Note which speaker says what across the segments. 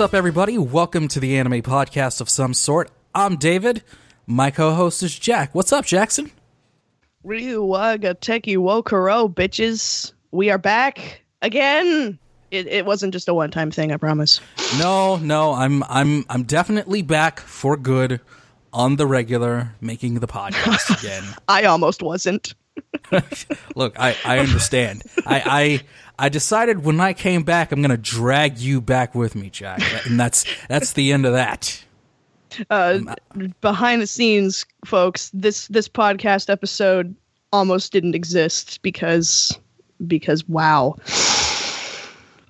Speaker 1: What's up, everybody? Welcome to the anime podcast of some sort. I'm David. My co host is Jack. What's up, Jackson?
Speaker 2: Ryuwaga Teki Wokoro, bitches. We are back again. It, it wasn't just a one time thing, I promise.
Speaker 1: No, no, I'm I'm I'm definitely back for good on the regular, making the podcast again.
Speaker 2: I almost wasn't.
Speaker 1: Look, I, I understand. I, I decided when I came back, I'm gonna drag you back with me, Jack, and that's that's the end of that.
Speaker 2: Uh, behind the scenes, folks, this this podcast episode almost didn't exist because because wow.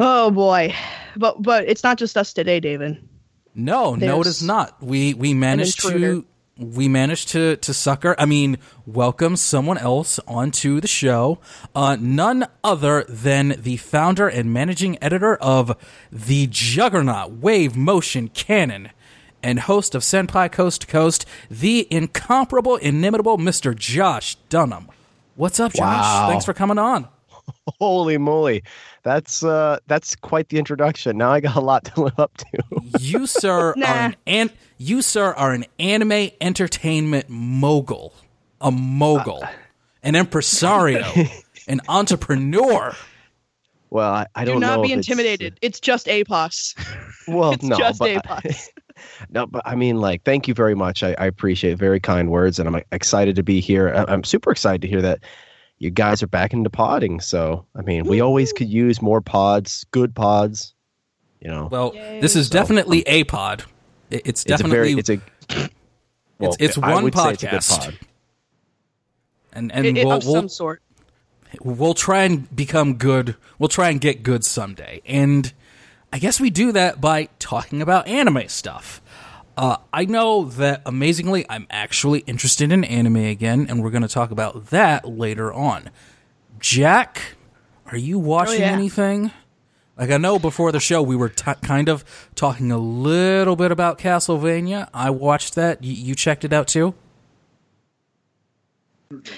Speaker 2: Oh boy, but but it's not just us today, David.
Speaker 1: No, no, it is not. We we managed to we managed to to sucker. I mean, welcome someone else onto the show. Uh, none other than the founder and managing editor of the Juggernaut Wave Motion Cannon and host of Senpai Coast to Coast, the incomparable, inimitable Mr. Josh Dunham. What's up, Josh?
Speaker 3: Wow.
Speaker 1: Thanks for coming on.
Speaker 3: Holy moly. That's uh that's quite the introduction. Now I got a lot to live up to.
Speaker 1: You, sir,
Speaker 2: Nah.
Speaker 1: are an, an you, sir, are an anime entertainment mogul, a mogul, an impresario, an entrepreneur.
Speaker 3: well, I, I
Speaker 2: Do
Speaker 3: don't know
Speaker 2: be
Speaker 3: if it's-
Speaker 2: intimidated. It's, just APOS.
Speaker 3: well,
Speaker 2: it's
Speaker 3: no,
Speaker 2: just
Speaker 3: but
Speaker 2: APOS.
Speaker 3: no, but I mean, like, thank you very much. I, I appreciate very kind words, and I'm excited to be here. I- I'm super excited to hear that you guys are back into podding. So, I mean, we always could use more pods, good pods. You know,
Speaker 1: Well,
Speaker 2: Yay.
Speaker 1: this is
Speaker 3: So,
Speaker 1: definitely um, a pod. It- It's
Speaker 3: it's a
Speaker 1: definitely
Speaker 3: very, it's a. well,
Speaker 1: it's
Speaker 3: I
Speaker 1: one
Speaker 3: would say it's a good
Speaker 1: podcast.
Speaker 3: pod.
Speaker 1: and and
Speaker 2: It- it-
Speaker 1: we'll
Speaker 2: of
Speaker 1: we'll,
Speaker 2: some sort.
Speaker 1: we'll try and become good. We'll try and get good someday. And I guess we do that by talking about anime stuff. Uh, I know that amazingly, I'm actually interested in anime again, and we're going to talk about that later on. Jack, are you watching
Speaker 2: Oh, yeah.
Speaker 1: anything? Like I know before the show we were t- kind of talking a little bit about Castlevania. I watched that. Y- you checked it out too.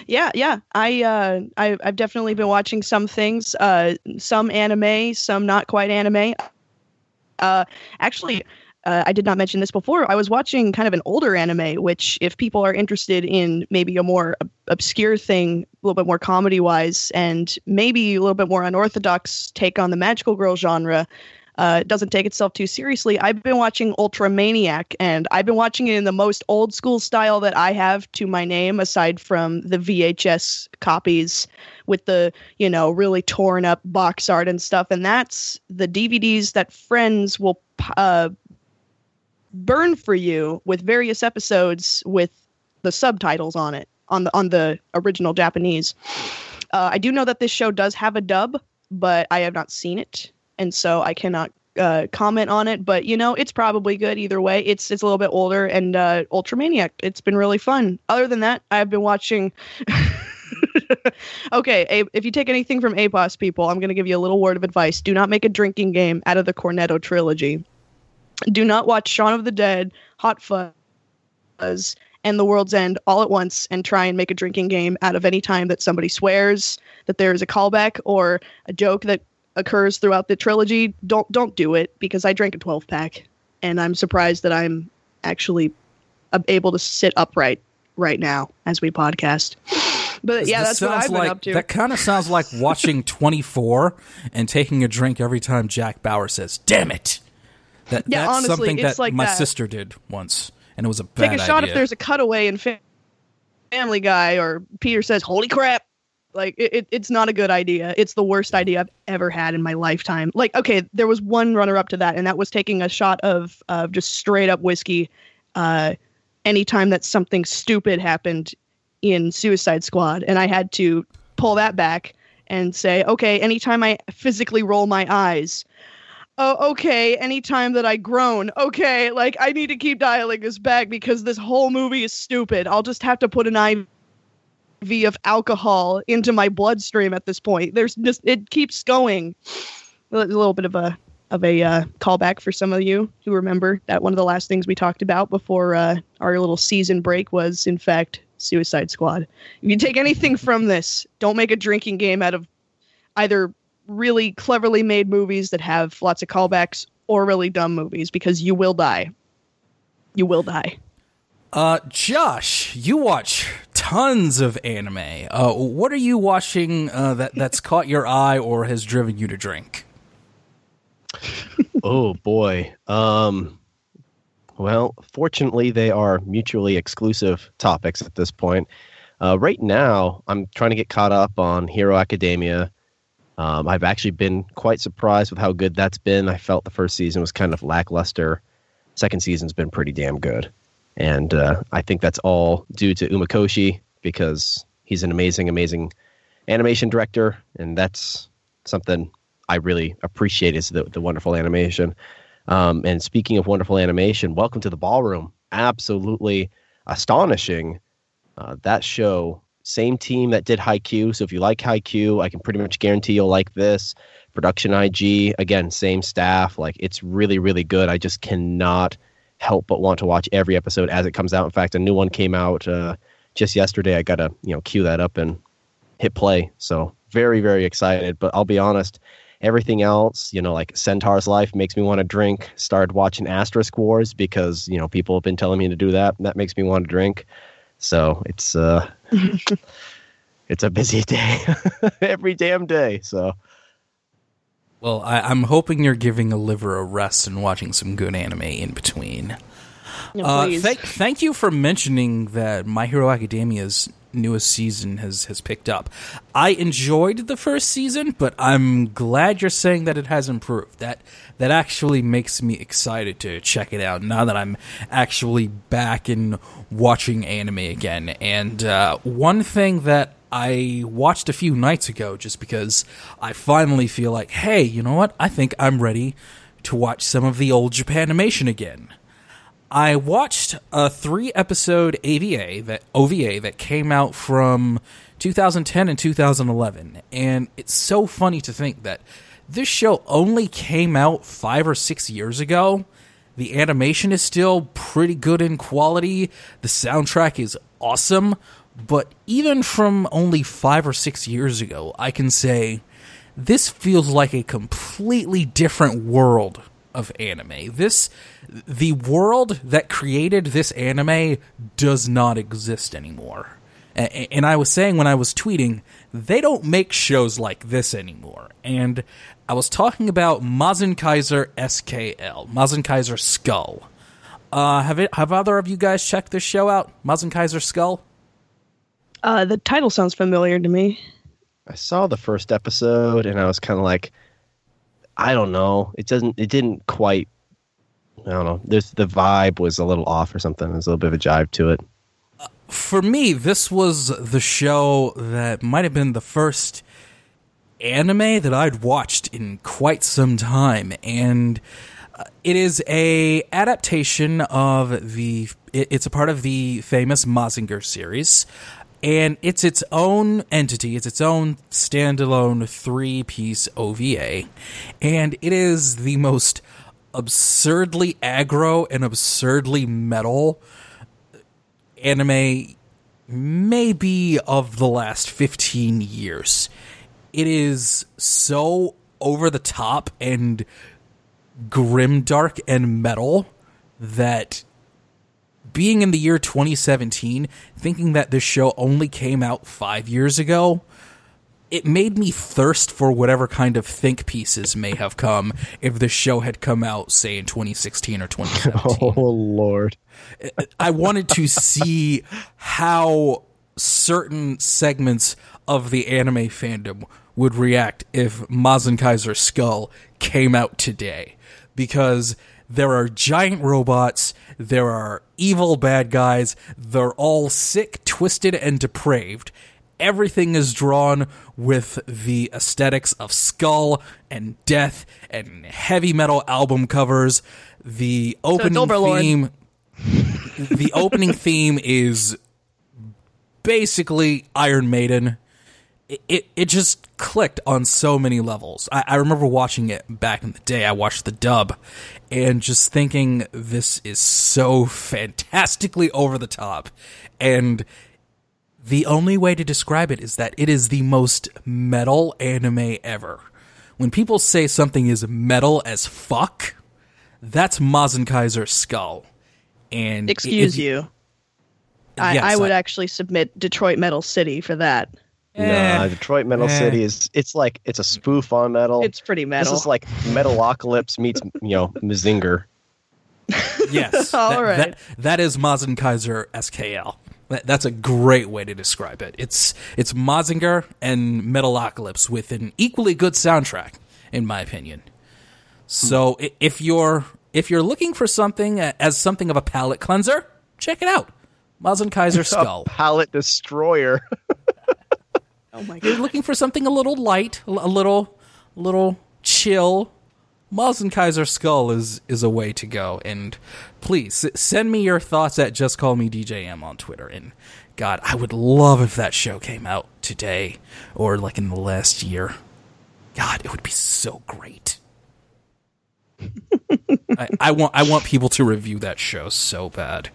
Speaker 2: Yeah, yeah. I uh I I've definitely been watching some things, uh some anime, some not quite anime. Uh actually uh, I did not mention this before. I was watching kind of an older anime, which, if people are interested in maybe a more ob- obscure thing, a little bit more comedy wise, and maybe a little bit more unorthodox take on the magical girl genre, uh, doesn't take itself too seriously. I've been watching Ultramaniac, and I've been watching it in the most old school style that I have to my name, aside from the VHS copies with the you know really torn up box art and stuff. And that's the DVDs that friends will uh, burn for you with various episodes with the subtitles on it on the on the original Japanese. Uh, I do know that this show does have a dub, but I have not seen it, and so I cannot uh, comment on it. But you know, it's probably good either way. It's it's a little bit older and uh, Ultramaniac. It's been really fun. Other than that, I've been watching. okay, A- if you take anything from APOS people, I'm going to give you a little word of advice. Do not make a drinking game out of the Cornetto trilogy. Do not watch Shaun of the Dead, Hot Fuzz, and The World's End all at once and try and make a drinking game out of any time that somebody swears that there is a callback or a joke that occurs throughout the trilogy. Don't don't do it because I drank a 12 pack and I'm surprised that I'm actually able to sit upright right now as we podcast. But yeah, that's what I've been
Speaker 1: like,
Speaker 2: up to.
Speaker 1: That kind of sounds like watching 24 and taking a drink every time Jack Bauer says, "Damn it." That,
Speaker 2: Yeah,
Speaker 1: that's
Speaker 2: honestly,
Speaker 1: something
Speaker 2: it's
Speaker 1: that
Speaker 2: like
Speaker 1: my
Speaker 2: that.
Speaker 1: sister did once, and it was a bad
Speaker 2: Take a shot
Speaker 1: idea.
Speaker 2: if there's a cutaway in Fa- Family Guy or Peter says, "Holy crap!" Like it, it, it's not a good idea. It's the worst idea I've ever had in my lifetime. Like, okay, there was one runner up to that, and that was taking a shot of of just straight up whiskey. Uh, anytime that something stupid happened in Suicide Squad, and I had to pull that back and say, okay, anytime I physically roll my eyes, oh, okay, anytime that I groan, okay, like I need to keep dialing this back because this whole movie is stupid. I'll just have to put an IV of alcohol into my bloodstream at this point. There's just it keeps going. A little bit of a of a uh, callback for some of you who remember that one of the last things we talked about before uh, our little season break was, in fact, Suicide Squad. If you take anything from this, don't make a drinking game out of either really cleverly made movies that have lots of callbacks or really dumb movies because you will die. You will die.
Speaker 1: Uh, Josh, you watch tons of anime. Uh, what are you watching uh, that that's caught your eye or has driven you to drink?
Speaker 3: oh boy. Um, well, fortunately, they are mutually exclusive topics at this point. Uh, right now, I'm trying to get caught up on Hero Academia. Um, I've actually been quite surprised with how good that's been. I felt the first season was kind of lackluster. Second season's been pretty damn good. And uh, I think that's all due to Umakoshi because he's an amazing, amazing animation director. And that's something I really appreciate is the, the wonderful animation. Um, and speaking of wonderful animation, welcome to the ballroom. Absolutely astonishing. Uh, that show, same team that did Haikyuu. So if you like Haikyuu, I can pretty much guarantee you'll like this. Production IG, again, same staff. Like it's really, really good. I just cannot help but want to watch every episode as it comes out. In fact, a new one came out uh, just yesterday. I gotta you know cue that up and hit play. So very, very excited. But I'll be honest, everything else, you know, like Centaur's Life makes me want to drink. Started watching Asterisk Wars because, you know, people have been telling me to do that. And that makes me want to drink. So it's uh it's a busy day. Every damn day. So
Speaker 1: well, I, am hoping you're giving a liver a rest and watching some good anime in between.
Speaker 2: No, uh,
Speaker 1: th- thank you for mentioning that My Hero Academia's newest season has has picked up. I enjoyed the first season, but I'm glad you're saying that it has improved. That that actually makes me excited to check it out now that I'm actually back in watching anime again. And uh, one thing that I watched a few nights ago, just because I finally feel like, hey, you know what? I think I'm ready to watch some of the old Japanimation again. I watched a three episode AVA that OVA that came out from 2010 and 2011, and it's so funny to think that this show only came out five or six years ago. The animation is still pretty good in quality. The soundtrack is awesome, but even from only five or six years ago, I can say this feels like a completely different world of anime. This the world that created this anime does not exist anymore. And I was saying when I was tweeting, they don't make shows like this anymore. And I was talking about Mazinkaiser SKL, Mazinkaiser Skull. Uh, have it? Have either of you guys checked this show out, Mazinkaiser Skull?
Speaker 2: Uh, the title sounds familiar to me.
Speaker 3: I saw the first episode and I was kind of like, I don't know. It doesn't. It didn't quite I don't know. There's the vibe was a little off or something. There's a little bit of a jive to it.
Speaker 1: For me, this was the show that might have been the first anime that I'd watched in quite some time, and uh, it is a adaptation of the. it's a part of the famous Mazinger series, and it's its own entity. It's its own standalone three piece OVA, and it is the most absurdly aggro and absurdly metal anime maybe of the last 15 years. It is so over the top and grim dark and metal that being in the year 2017 thinking that this show only came out 5 years ago it made me thirst for whatever kind of think pieces may have come if the show had come out, say, in 2016 or 2017.
Speaker 3: Oh, Lord.
Speaker 1: I wanted to see how certain segments of the anime fandom would react if Mazinkaiser Kaiser Skull came out today. Because there are giant robots, there are evil bad guys, they're all sick, twisted, and depraved everything is drawn with the aesthetics of skull and death and heavy metal album covers. The opening so theme the opening theme is basically Iron Maiden. It, it, it just clicked on so many levels. I, I remember watching it back in the day. I watched the dub and just thinking this is so fantastically over the top. And the only way to describe it is that it is the most metal anime ever. When people say something is metal as fuck, that's Mazinkaiser Skull. And
Speaker 2: excuse you, I, yes, I would I, actually submit Detroit Metal City for that.
Speaker 3: Nah, Detroit Metal eh. City is it's like it's a spoof on metal.
Speaker 2: It's pretty metal.
Speaker 3: This is like Metalocalypse meets you know Mazinger.
Speaker 1: Yes, all that, right. that, that is Mazinkaiser SKL. That, that's a great way to describe it. It's it's Mazinger and Metalocalypse with an equally good soundtrack, in my opinion. So hmm. if you're if you're looking for something as something of a palate cleanser, check it out. Mazinkaiser Skull.
Speaker 3: A palate destroyer.
Speaker 2: Oh my god.
Speaker 1: You're looking for something a little light, a little little chill. Mazinkaiser Skull is is a way to go. And please send me your thoughts at just call me DJM on Twitter. And God, I would love if that show came out today or like in the last year. God, it would be so great. I, I, want I want people to review that show so bad.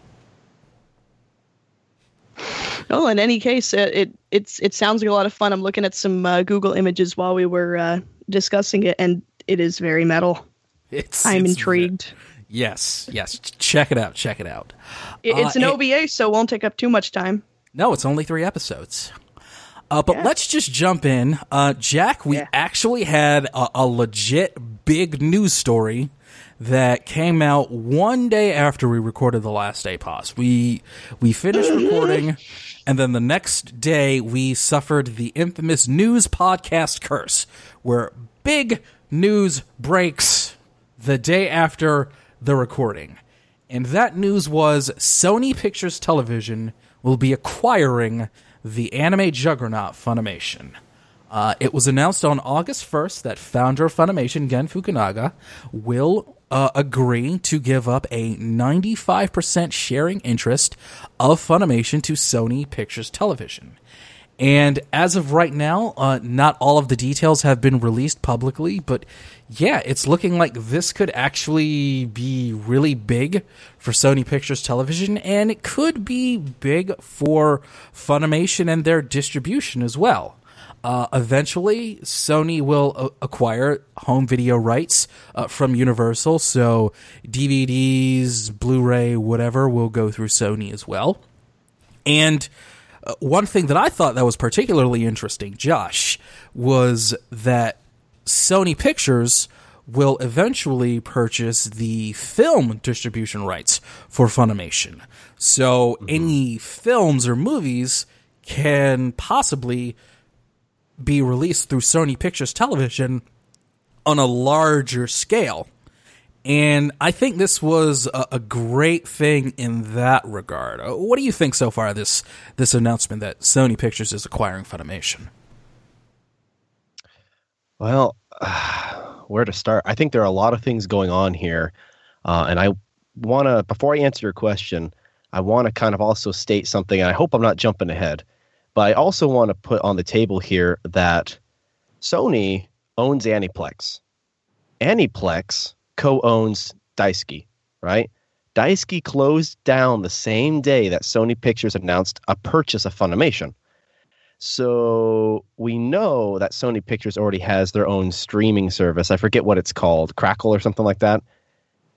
Speaker 2: Well, in any case, it, it it's it sounds like a lot of fun. I'm looking at some uh, Google images while we were uh, discussing it, and it is very metal.
Speaker 1: It's
Speaker 2: I'm
Speaker 1: it's
Speaker 2: intrigued.
Speaker 1: Yes, yes, check it out. Check it out.
Speaker 2: It, it's uh, an OVA, so it won't take up too much time.
Speaker 1: No, it's only three episodes. Uh, but yeah. let's just jump in. Uh, Jack, we yeah. actually had a, a, legit big news story that came out one day after we recorded the last APOS. We we finished recording, and then the next day we suffered the infamous news podcast curse, where big news breaks the day after the recording. And that news was Sony Pictures Television will be acquiring the anime juggernaut Funimation. Uh, it was announced on August 1st that founder of Funimation, Gen Fukunaga, will uh, agree to give up a 95% sharing interest of Funimation to Sony Pictures Television. And as of right now, uh, not all of the details have been released publicly, but yeah, it's looking like this could actually be really big for Sony Pictures Television, and it could be big for Funimation and their distribution as well. Uh, eventually, Sony will uh, acquire home video rights uh, from Universal, so DVDs, Blu ray, whatever will go through Sony as well. And uh, one thing that I thought that was particularly interesting, Josh, was that Sony Pictures will eventually purchase the film distribution rights for Funimation. So mm-hmm. any films or movies can possibly be released through Sony Pictures Television on a larger scale. And I think this was a, a, great thing in that regard. Uh, what do you think so far? This this announcement that Sony Pictures is acquiring Funimation.
Speaker 3: Well, uh, where to start? I think there are a lot of things going on here, uh, and I want to before I answer your question, I want to kind of also state something. And I hope I'm not jumping ahead, but I also want to put on the table here that Sony owns Aniplex. Aniplex co-owns Daisuki, right? Daisuki closed down the same day that Sony Pictures announced a purchase of Funimation. So we know that Sony Pictures already has their own streaming service. I forget what it's called, Crackle or something like that.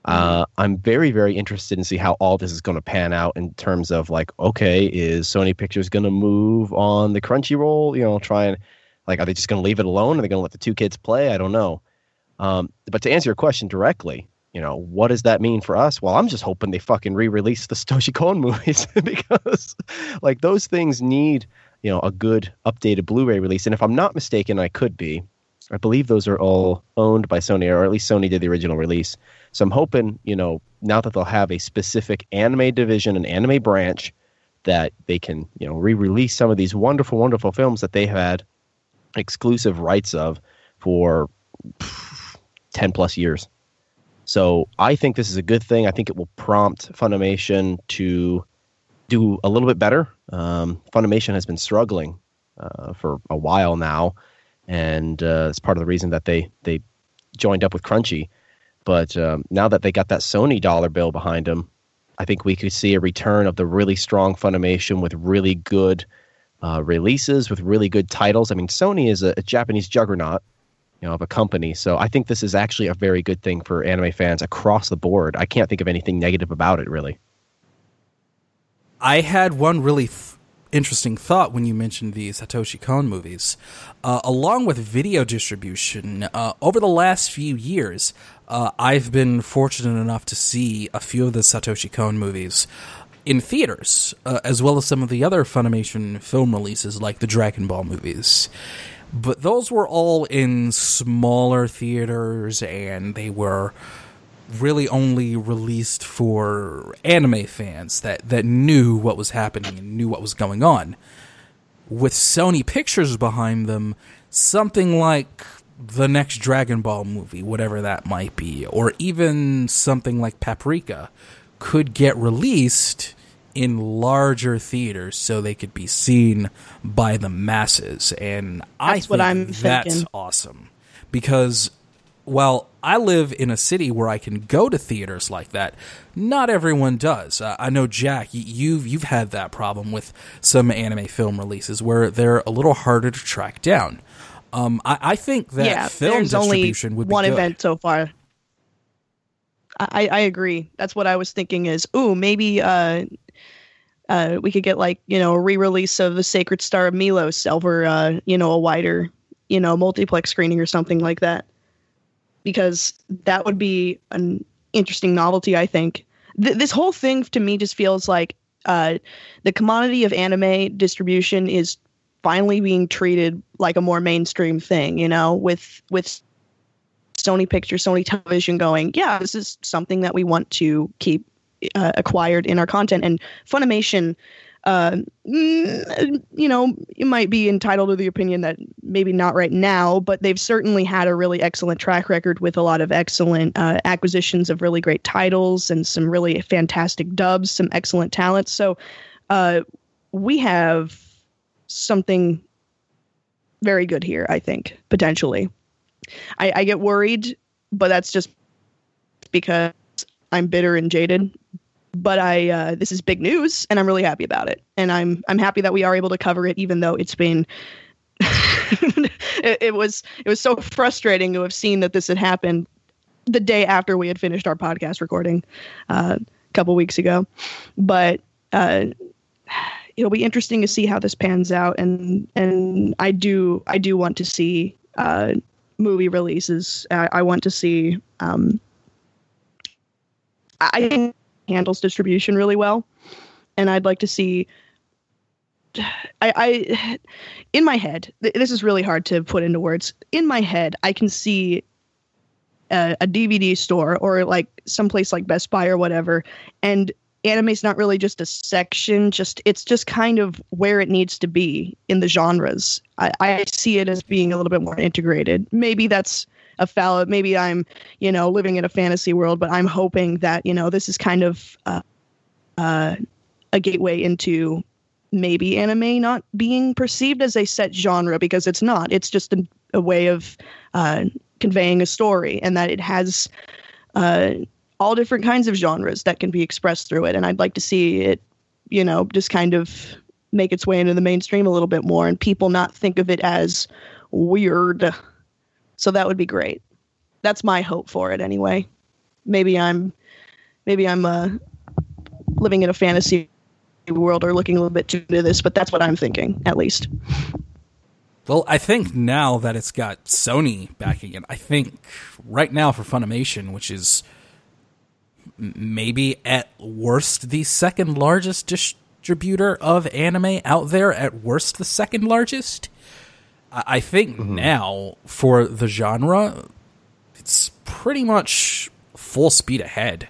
Speaker 3: Uh, I'm very, very interested in see how all this is going to pan out in terms of like, okay, is Sony Pictures going to move on the Crunchyroll? You know, try and like, are they just going to leave it alone? Are they going to let the two kids play? I don't know. Um, but to answer your question directly, you know, what does that mean for us? Well, I'm just hoping they fucking re-release the Satoshi Kon movies because, like, those things need, you know, a good updated Blu-ray release. And if I'm not mistaken, I could be. I believe those are all owned by Sony, or at least Sony did the original release. So I'm hoping, you know, now that they'll have a specific anime division, an anime branch, that they can, you know, re-release some of these wonderful, wonderful films that they had exclusive rights of for 10 plus years. So I think this is a good thing. I think it will prompt Funimation to do a little bit better. Um, Funimation has been struggling uh, for a while now, and uh, it's part of the reason that they they joined up with Crunchy. But um, now that they got that Sony dollar bill behind them, I think we could see a return of the really strong Funimation with really good uh, releases, with really good titles. I mean, Sony is a, a Japanese juggernaut you know, of a company. So I think this is actually a very good thing for anime fans across the board. I can't think of anything negative about it, really.
Speaker 1: I had one really f- interesting thought when you mentioned the Satoshi Kon movies. Uh, along with video distribution, uh, over the last few years, uh, I've been fortunate enough to see a few of the Satoshi Kon movies in theaters, uh, as well as some of the other Funimation film releases, like the Dragon Ball movies. But those were all in smaller theaters, and they were really only released for anime fans that, that knew what was happening and knew what was going on. With Sony Pictures behind them, something like the next Dragon Ball movie, whatever that might be, or even something like Paprika, could get released in larger theaters so they could be seen by the masses. And that's I think what I'm that's thinking. awesome because while I live in a city where I can go to theaters like that, not everyone does. Uh, I know Jack, you've you've had that problem with some anime film releases where they're a little harder to track down. Um, I, I, think that yeah, film distribution would be
Speaker 2: one
Speaker 1: good.
Speaker 2: event so far. I, I agree. That's what I was thinking. Is ooh maybe uh, uh, we could get like you know a re-release of the Sacred Star of Milos over uh, you know a wider you know multiplex screening or something like that, because that would be an interesting novelty. I think Th- this whole thing to me just feels like uh, the commodity of anime distribution is finally being treated like a more mainstream thing. You know, with with Sony Pictures, Sony Television going, yeah, this is something that we want to keep uh, acquired in our content. And Funimation, uh, mm, you know, you might be entitled to the opinion that maybe not right now, but they've certainly had a really excellent track record with a lot of excellent uh, acquisitions of really great titles and some really fantastic dubs, some excellent talent. So uh, we have something very good here, I think, potentially. I, I get worried, but that's just because I'm bitter and jaded. But I uh, this is big news, and I'm really happy about it. And I'm I'm happy that we are able to cover it, even though it's been it, it, was it was so frustrating to have seen that this had happened the day after we had finished our podcast recording uh, a couple weeks ago. But uh, it'll be interesting to see how this pans out, and and I do I do want to see uh, movie releases. I, I want to see. Um, I think handles distribution really well, and I'd like to see. I, I in my head, th- this is really hard to put into words. In my head, I can see a, a DVD store or like someplace like Best Buy or whatever, and anime's not really just a section just it's just kind of where it needs to be in the genres I, I see it as being a little bit more integrated maybe that's a fallow maybe i'm you know living in a fantasy world but i'm hoping that you know this is kind of uh, uh, a gateway into maybe anime not being perceived as a set genre because it's not it's just a, a way of uh, conveying a story and that it has uh, all different kinds of genres that can be expressed through it. And I'd like to see it, you know, just kind of make its way into the mainstream a little bit more and people not think of it as weird. So that would be great. That's my hope for it anyway. Maybe I'm maybe I'm uh, living in a fantasy world or looking a little bit too into this, but that's what I'm thinking, at least.
Speaker 1: Well, I think now that it's got Sony backing it, I think right now for Funimation, which is maybe at worst the second largest distributor of anime out there, at worst the second largest. I think mm-hmm. now for the genre, it's pretty much full speed ahead.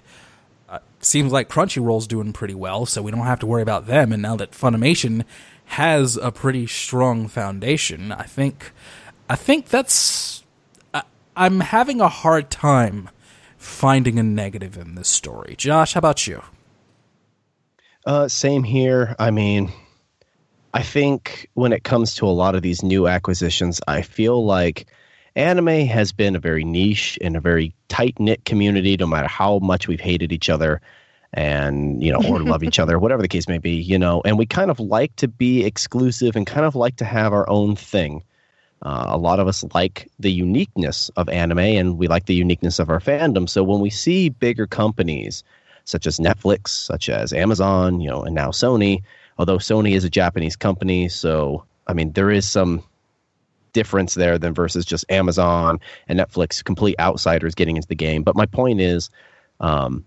Speaker 1: Uh, seems like Crunchyroll's doing pretty well, so we don't have to worry about them. And now that Funimation has a pretty strong foundation, I think, I think that's. I, I'm having a hard time finding a negative in this story. Josh, how about you?
Speaker 3: Uh, same here. I mean, I think when it comes to a lot of these new acquisitions, I feel like anime has been a very niche and a very tight knit community, no matter how much we've hated each other and, you know, or love each other, whatever the case may be, you know, and we kind of like to be exclusive and kind of like to have our own thing. Uh, a lot of us like the uniqueness of anime and we like the uniqueness of our fandom. So when we see bigger companies such as Netflix, such as Amazon, you know, and now Sony, although Sony is a Japanese company, so I mean there is some difference there than versus just Amazon and Netflix, complete outsiders getting into the game. But my point is, um,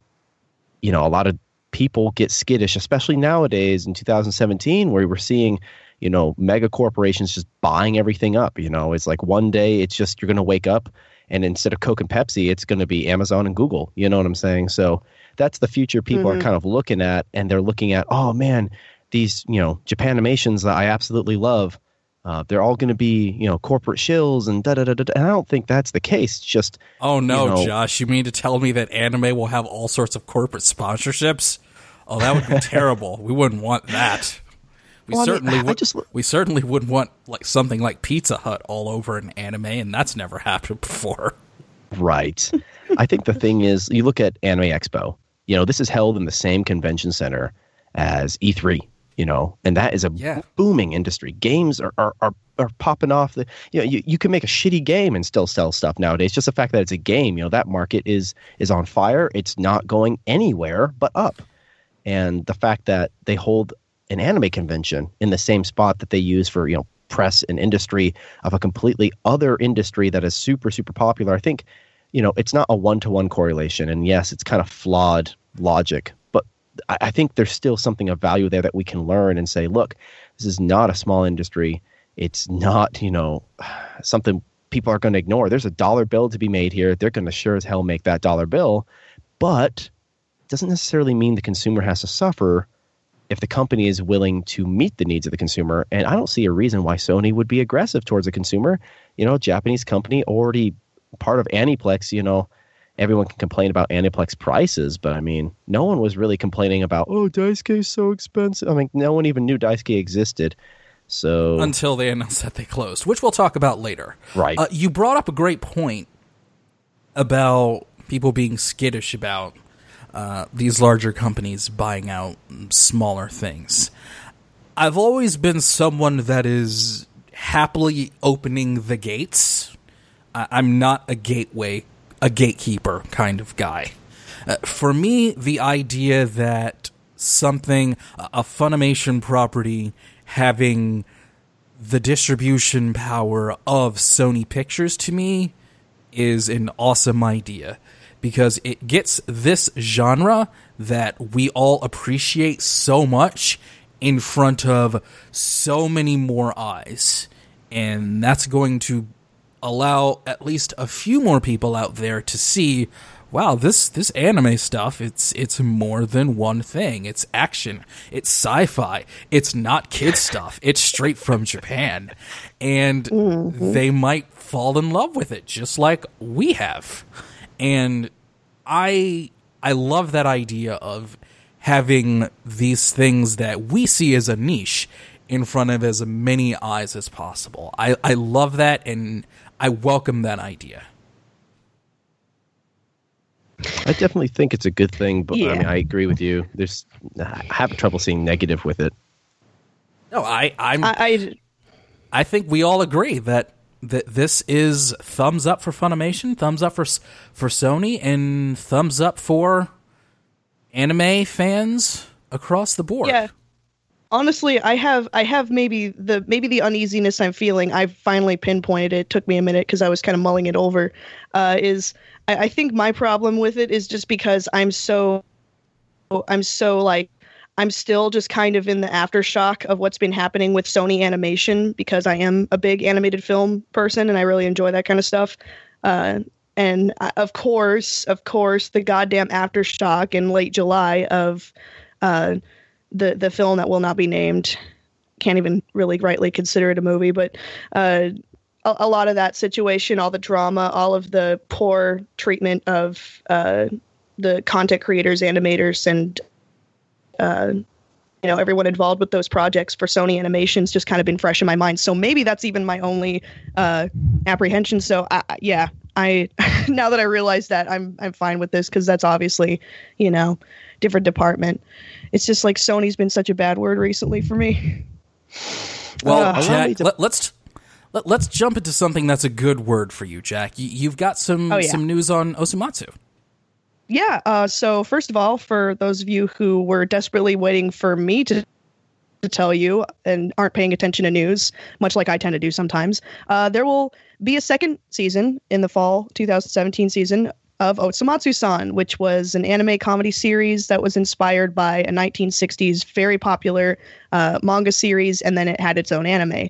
Speaker 3: you know, a lot of people get skittish, especially nowadays in 2017, where we're seeing, you know, mega corporations just buying everything up. You know, it's like one day it's just you're going to wake up and instead of Coke and Pepsi, it's going to be Amazon and Google. You know what I'm saying? So that's the future people mm-hmm. are kind of looking at, and they're looking at, oh man, these you know Japanimations that I absolutely love. Uh, they're all going to be, you know, corporate shills and da da da da. And I don't think that's the case. It's just,
Speaker 1: oh no,
Speaker 3: you know,
Speaker 1: Josh, you mean to tell me that anime will have all sorts of corporate sponsorships? Oh, that would be terrible. We wouldn't want that. We well, certainly I mean, would. Just, we certainly wouldn't want like something like Pizza Hut all over an anime, and that's never happened before.
Speaker 3: Right. I think the thing is, you look at Anime Expo. You know, this is held in the same convention center as E3 you know, and that is a yeah. booming industry. Games are, are, are, are, popping off. The, you know, you, you can make a shitty game and still sell stuff nowadays. Just the fact that it's a game, you know, that market is is on fire. It's not going anywhere but up. And the fact that they hold an anime convention in the same spot that they use for, you know, press and industry of a completely other industry that is super, super popular, I think, you know, it's not a one to one correlation. And yes, it's kind of flawed logic I think there's still something of value there that we can learn and say, look, this is not a small industry. It's not, you know, something people are going to ignore. There's a dollar bill to be made here. They're going to sure as hell make that dollar bill, but it doesn't necessarily mean the consumer has to suffer if the company is willing to meet the needs of the consumer. And I don't see a reason why Sony would be aggressive towards a consumer. You know, Japanese company already part of Aniplex, you know, everyone can complain about Aniplex prices, but I mean, no one was really complaining about, oh, Daisuki is so expensive. I mean, no one even knew Daisuki existed. So
Speaker 1: until they announced that they closed, which we'll talk about later.
Speaker 3: Right.
Speaker 1: Uh, you brought up a great point about people being skittish about uh, these larger companies buying out smaller things. I've always been someone that is happily opening the gates. I- I'm not a gateway a gatekeeper kind of guy. Uh, for me, the idea that something, a Funimation property, having the distribution power of Sony Pictures to me is an awesome idea because it gets this genre that we all appreciate so much in front of so many more eyes. And that's going to allow at least a few more people out there to see wow this this anime stuff it's it's more than one thing. It's action. It's sci-fi. It's not kid stuff. It's straight from japan. And mm-hmm. they might fall in love with it just like we have. And i i love that idea of having these things that we see as a niche in front of as many eyes as possible. I i love that and I welcome that idea.
Speaker 3: I definitely think it's a good thing, but yeah. I mean, I agree with you. There's, I have trouble seeing negative with it.
Speaker 1: No, I, I'm, I, I, I think we all agree that that this is thumbs up for Funimation, thumbs up for for Sony, and thumbs up for anime fans across the board.
Speaker 2: Yeah, honestly i have i have maybe the maybe the uneasiness i'm feeling i've finally pinpointed it, it took me a minute because i was kind of mulling it over uh, is I, I think my problem with it is just because i'm so i'm so like i'm still just kind of in the aftershock of what's been happening with sony animation because i am a big animated film person and i really enjoy that kind of stuff uh, and uh, of course of course the goddamn aftershock in late july of uh, the the film that will not be named can't even really rightly consider it a movie, but uh, a, a, lot of that situation, all the drama, all of the poor treatment of uh, the content creators, animators, and uh, you know everyone involved with those projects for Sony Animations just kind of been fresh in my mind. So maybe that's even my only uh, apprehension. So I, yeah, I now that I realize that I'm I'm fine with this because that's obviously you know different department. It's just like Sony's been such a bad word recently for me.
Speaker 1: Well, uh, Jack, let, us let, us jump into something that's a good word for you, Jack. You, have got some oh, yeah. some news on Osomatsu.
Speaker 2: Yeah. Uh, so first of all, for those of you who were desperately waiting for me to to tell you and aren't paying attention to news, much like I tend to do sometimes, uh, there will be a second season in the fall 2017 season of Osomatsu-san, which was an anime comedy series that was inspired by a 1960s very popular uh, manga series, and then it had its own anime.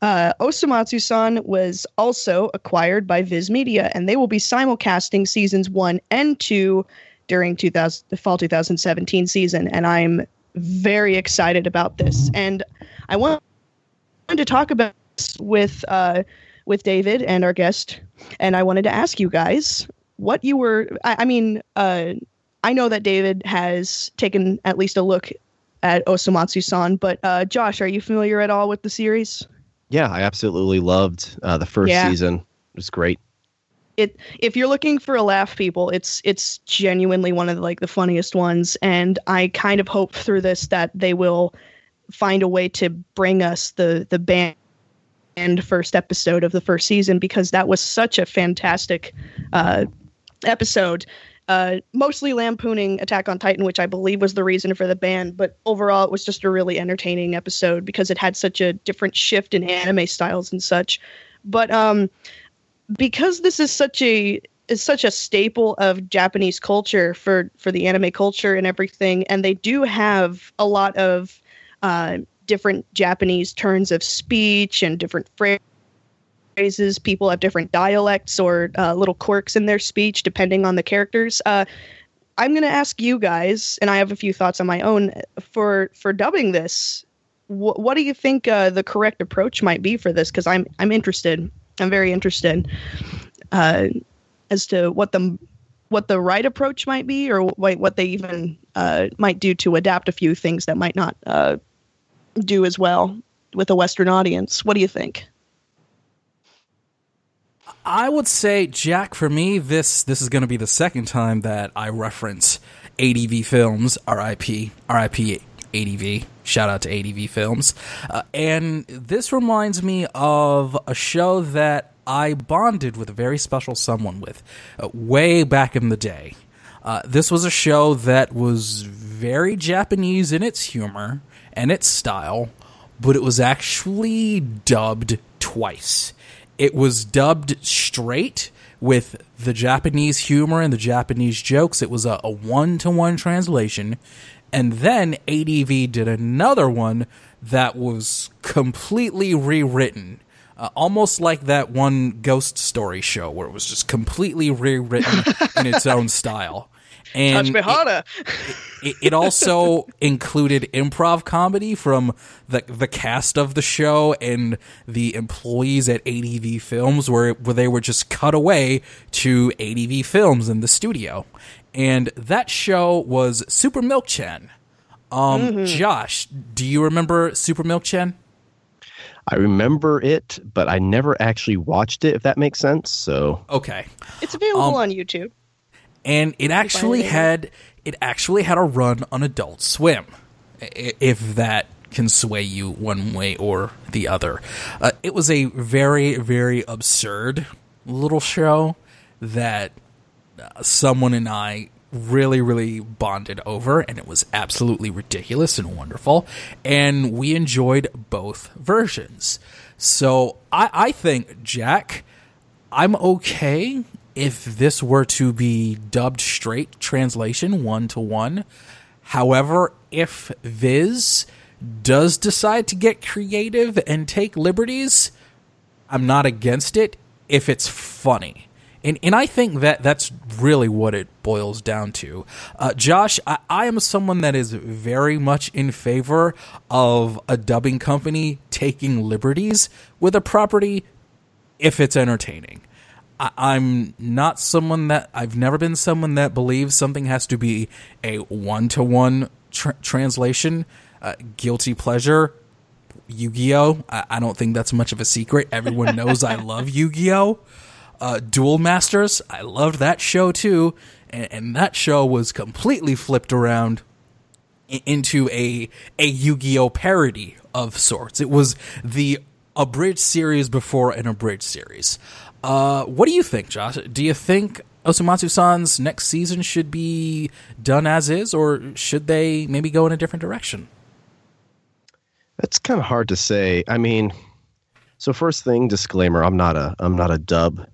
Speaker 2: Uh, Osomatsu-san was also acquired by Viz Media, and they will be simulcasting seasons one and two during 2000, the fall 2017 season. And I'm very excited about this. And I want to talk about this with uh, with David and our guest, and I wanted to ask you guys what you were. I, I mean, uh, I know that David has taken at least a look at Osomatsu-san, but uh, Josh, are you familiar at all with the series?
Speaker 3: Yeah, I absolutely loved uh, the first yeah. season. It was great.
Speaker 2: It if you're looking for a laugh, people, it's it's genuinely one of the, like the funniest ones, and I kind of hope through this that they will find a way to bring us the the banned first episode of the first season because that was such a fantastic uh, episode uh, mostly lampooning Attack on Titan, which I believe was the reason for the ban. But overall, it was just a really entertaining episode because it had such a different shift in anime styles and such. But um, because this is such a is such a staple of Japanese culture for for the anime culture and everything, and they do have a lot of uh, different Japanese turns of speech and different phrases phrases. People have different dialects or uh, little quirks in their speech depending on the characters. Uh, I'm going to ask you guys, and I have a few thoughts on my own for for dubbing this. Wh- what do you think uh, the correct approach might be for this? Because I'm I'm interested. I'm very interested uh, as to what the what the right approach might be, or what what they even uh, might do to adapt a few things that might not uh, do as well with a Western audience. What do you think?
Speaker 1: I would say, Jack, for me, this this is going to be the second time that I reference ADV Films, RIP, RIP ADV. Shout out to ADV Films. Uh, and this reminds me of a show that I bonded with a very special someone with uh, way back in the day. Uh, this was a show that was very Japanese in its humor and its style, but it was actually dubbed twice. It was dubbed straight with the Japanese humor and the Japanese jokes. It was a one to one translation. And then ADV did another one that was completely rewritten. Uh, almost like that one ghost story show where it was just completely rewritten in its own style.
Speaker 2: And Touch me harder.
Speaker 1: It, it, it, also included improv comedy from the the cast of the show and the employees at ADV Films, where where they were just cut away to ADV Films in the studio, and that show was Super Milk Chan. Um, mm-hmm. Josh, do you remember Super Milk Chan?
Speaker 3: I remember it, but I never actually watched it. If that makes sense. So
Speaker 1: okay,
Speaker 2: it's available um, on YouTube
Speaker 1: and it actually had it actually had a run on Adult Swim, if that can sway you one way or the other. Uh, it was a very very absurd little show that uh, someone and I really really bonded over and it was absolutely ridiculous and wonderful and we enjoyed both versions so i, I think jack i'm okay if this were to be dubbed straight translation one to one. However, if Viz does decide to get creative and take liberties, I'm not against it if it's funny. And, and I think that that's really what it boils down to. Uh, Josh, I, I am someone that is very much in favor of a dubbing company taking liberties with a property if it's entertaining. I, am not someone that I've never been someone that believes something has to be a one to one translation. Uh, guilty pleasure, Yu Gi Oh. I-, I don't think that's much of a secret. Everyone knows I love Yu Gi Oh. Uh, Duel Masters, I loved that show too, and, and that show was completely flipped around into a a Yu Gi Oh parody of sorts. It was the a bridge series before an abridged series. Uh, what do you think, Josh? Do you think Osomatsu-san's next season should be done as is, or should they maybe go in a different direction?
Speaker 3: That's kind of hard to say. I mean, so first thing, disclaimer: I'm not a I'm not a dub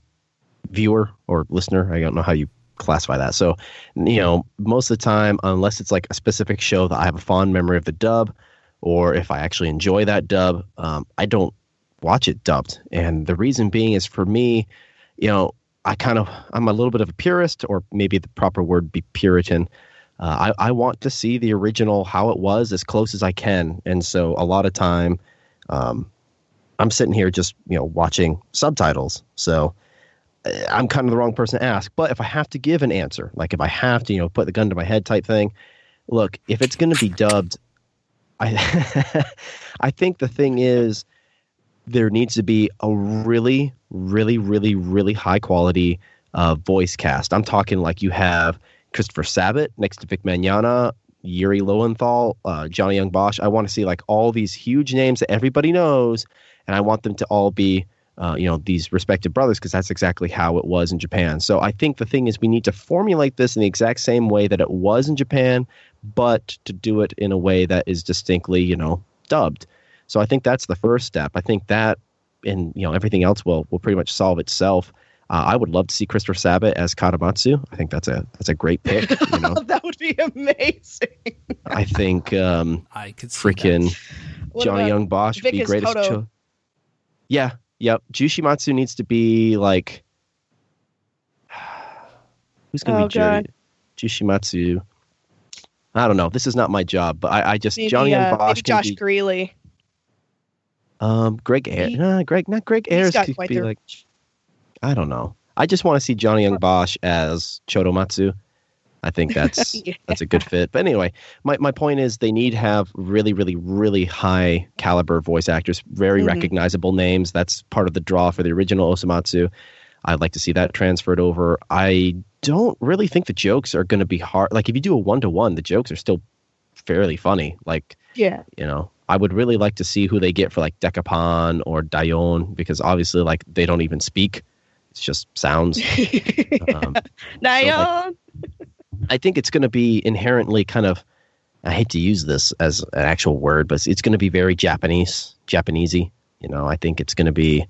Speaker 3: viewer or listener. I don't know how you classify that. So, you know, most of the time, unless it's like a specific show that I have a fond memory of the dub, or if I actually enjoy that dub, um, I don't watch it dubbed. And the reason being is for me, you know, I kind of I'm a little bit of a purist, or maybe the proper word be Puritan. Uh, I, I want to see the original how it was as close as I can, and so a lot of time, um, I'm sitting here just you know watching subtitles. So uh, I'm kind of the wrong person to ask. But if I have to give an answer, like if I have to you know put the gun to my head type thing, look, if it's going to be dubbed, I I think the thing is there needs to be a really, really, really, really high quality uh, voice cast. I'm talking like you have Christopher Sabat next to Vic Mignogna, Yuri Lowenthal, uh, Johnny Young Bosch. I want to see like all these huge names that everybody knows, and I want them to all be, uh, you know, these respected brothers because that's exactly how it was in Japan. So I think the thing is we need to formulate this in the exact same way that it was in Japan, but to do it in a way that is distinctly, you know, dubbed. So I think that's the first step. I think that and you know everything else will will pretty much solve itself. Uh, I would love to see Christopher Sabat as Karamatsu. I think that's a that's a great pick. You know,
Speaker 2: that would be amazing.
Speaker 3: I think um,
Speaker 1: I could
Speaker 3: freaking Johnny Young Bosch would be great as Cho- Yeah, yep. Jushimatsu needs to be like who's gonna
Speaker 2: oh,
Speaker 3: be Jerry? Jushimatsu. I don't know. This is not my job, but I, I just maybe, Johnny Young uh, Bosch.
Speaker 2: Maybe Josh
Speaker 3: be,
Speaker 2: Grelle.
Speaker 3: Um, Greg. Nah, Greg, not Greg Ayres. Could be like, I don't know. I just want to see Johnny Young Bosch as Choromatsu. I think that's yeah. that's a good fit. But anyway, my, my point is they need to have really, really, really high caliber voice actors, very mm-hmm. recognizable names. That's part of the draw for the original Osomatsu. I'd like to see that transferred over. I don't really think the jokes are going to be hard. Like if you do a one to one, the jokes are still fairly funny. Like
Speaker 2: yeah,
Speaker 3: you know, I would really like to see who they get for like Dekapan or Dayon because obviously like they don't even speak. It's just sounds.
Speaker 2: um. So, like,
Speaker 3: I think it's going to be inherently kind of. I hate to use this as an actual word, but it's going to be very Japanese, Japanesey. You know, I think it's going to be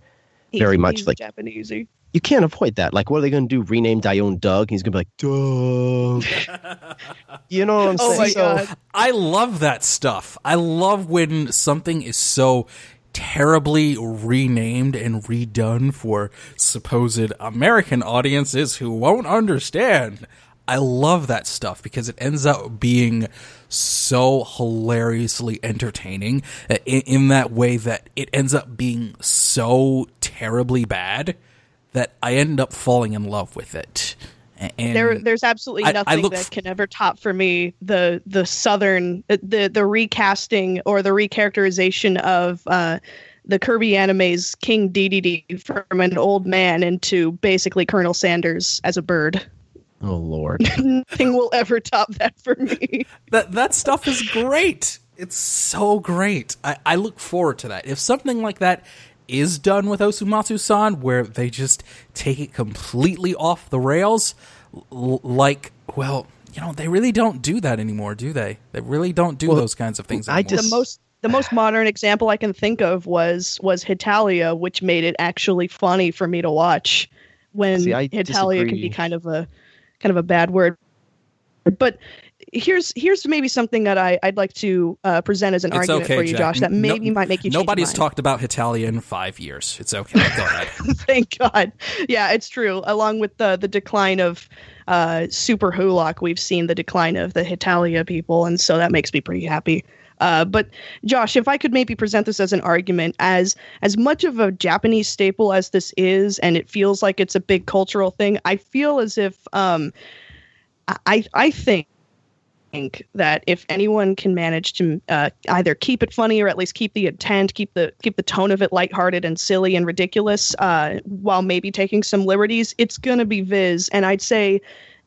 Speaker 3: very much like
Speaker 2: Japanesey
Speaker 3: you can't avoid that. Like, what are they going to do? Rename Dayon Doug? He's going to be like, Doug. you know what I'm
Speaker 2: oh
Speaker 3: saying?
Speaker 2: Oh my God.
Speaker 1: I love that stuff. I love when something is so terribly renamed and redone for supposed American audiences who won't understand. I love that stuff because it ends up being so hilariously entertaining uh, in, in that way that it ends up being so terribly bad that I end up falling in love with it. And
Speaker 2: there, there's absolutely nothing I, I that f- can ever top for me the the southern the the recasting or the recharacterization of uh, the Kirby anime's King Dedede from an old man into basically Colonel Sanders as a bird.
Speaker 3: Oh Lord!
Speaker 2: Nothing will ever top that for me.
Speaker 1: That that stuff is great. It's so great. I, I look forward to that. If something like that is done with Osomatsu-san, where they just take it completely off the rails, l- like, well, you know, they really don't do that anymore, do they? They really don't do well, those kinds of things. Anymore. I
Speaker 2: just the most the most modern example I can think of was was Hetalia, which made it actually funny for me to watch. When See, Hetalia can be kind of a kind of a bad word, but here's here's maybe something that I, I'd like to uh, present as an
Speaker 1: it's
Speaker 2: argument
Speaker 1: okay,
Speaker 2: for you,
Speaker 1: Jack.
Speaker 2: Josh, that maybe
Speaker 1: no,
Speaker 2: might make you.
Speaker 1: Nobody's talked about Hetalia in five years. It's okay. Go ahead.
Speaker 2: Thank God. Yeah, it's true. Along with the the decline of uh, Super Wholock, we've seen the decline of the Hetalia people, and so that makes me pretty happy. Uh, but Josh, if I could maybe present this as an argument, as as much of a Japanese staple as this is, and it feels like it's a big cultural thing, I feel as if um, I I think think that if anyone can manage to uh, either keep it funny or at least keep the intent, keep the keep the tone of it lighthearted and silly and ridiculous, uh, while maybe taking some liberties, it's gonna be Viz. And I'd say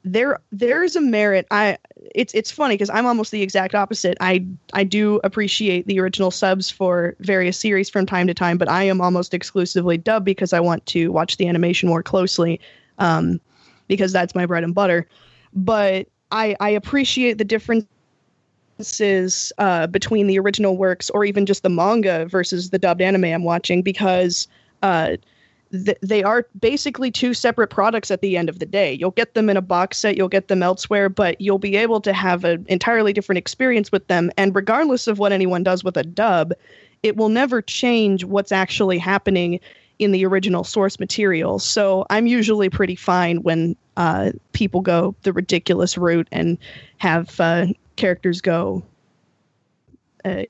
Speaker 2: there there's a merit. I it's it's funny because i'm almost the exact opposite. I i do appreciate the original subs for various series from time to time but i am almost exclusively dubbed because i want to watch the animation more closely um, because that's my bread and butter. But i i appreciate the differences uh, between the original works or even just the manga versus the dubbed anime i'm watching because uh, th- they are basically two separate products at the end of the day. You'll get them in a box set, you'll get them elsewhere, but you'll be able to have an entirely different experience with them. And regardless of what anyone does with a dub, it will never change what's actually happening in the original source material. So I'm usually pretty fine when uh, people go the ridiculous route and have uh, characters go uh,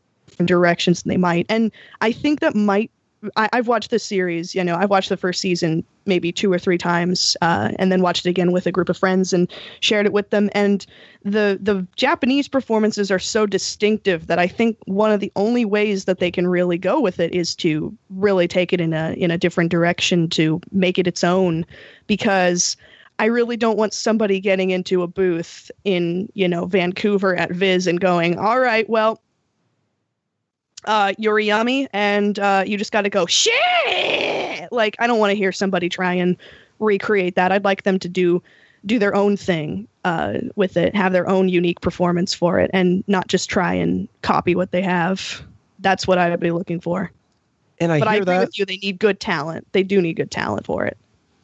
Speaker 2: directions than they might. And I think that might I, have watched this series. You know, I've watched the first season maybe two or three times, uh, and then watched it again with a group of friends and shared it with them. And the the Japanese performances are so distinctive that I think one of the only ways that they can really go with it is to really take it in a in a different direction to make it its own, because. I really don't want somebody getting into a booth in, you know, Vancouver at Viz and going, "All right, well, uh, Yoriyami, and uh, you just got to go shit. Like I don't want to hear somebody try and recreate that. I'd like them to do do their own thing uh, with it, have their own unique performance for it, and not just try and copy what they have. That's what I'd be looking for.
Speaker 3: And I
Speaker 2: but
Speaker 3: I
Speaker 2: agree
Speaker 3: that.
Speaker 2: with you. They need good talent. They do need good talent for it.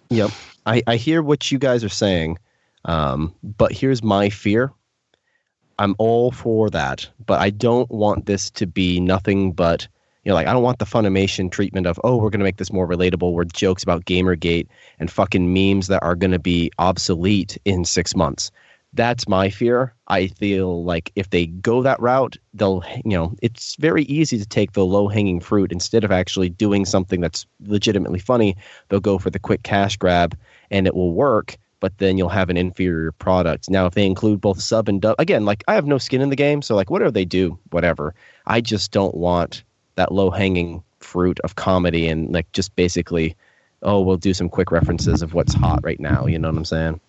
Speaker 3: Yep, I, I hear what you guys are saying, um, but here's my fear I'm all for that, but I don't want this to be nothing but you know, like I don't want the Funimation treatment of oh, we're gonna make this more relatable, We're jokes about GamerGate and fucking memes that are gonna be obsolete in six months. That's my fear. I feel like if they go that route, they'll you know, it's very easy to take the low hanging fruit instead of actually doing something that's legitimately funny. They'll go for the quick cash grab, and it will work but then you'll have an inferior product. Now, if they include both sub and dub, again, like I have no skin in the game, so like whatever they do, whatever. I just don't want that low hanging fruit of comedy and like just basically, oh, we'll do some quick references of what's hot right now. You know what I'm saying?